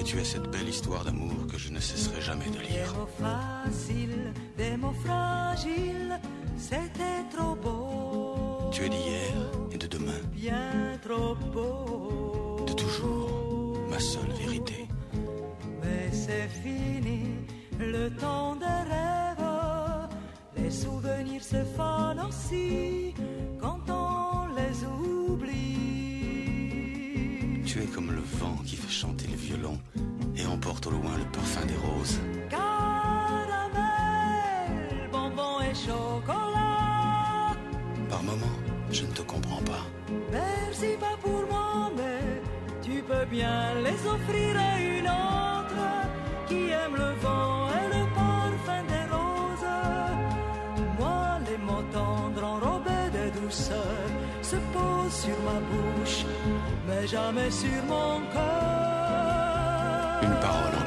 Mais tu es cette belle histoire d'amour que je ne cesserai jamais de Des lire. mots faciles, des mots fragiles, c'était trop beau. Tu es d'hier et de demain, Bien trop beau. de toujours, ma seule vérité. Mais c'est fini, le temps des rêves. Les souvenirs se fanent aussi Tu es comme le vent qui fait chanter le violon et emporte au loin le parfum des roses. Caramel, bonbon et chocolat. Par moments, je ne te comprends pas. Merci pas pour moi, mais tu peux bien les offrir à une autre qui aime le vent et le parfum des roses. Moi, les mots tendres enrobés de douceur se posent sur ma bouche, mais jamais sur mon cœur. Une parole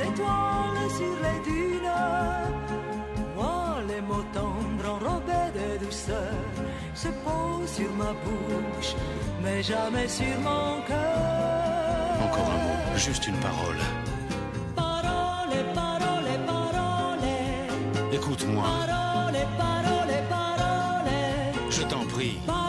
étoiles sur les dunes. Moi, les mots tendres enrobés de douceur se posent sur ma bouche, mais jamais sur mon cœur. Encore un mot, juste une parole. Parole, parole, parole, Écoute-moi, parole, parole, parole. je t'en prie, Parole,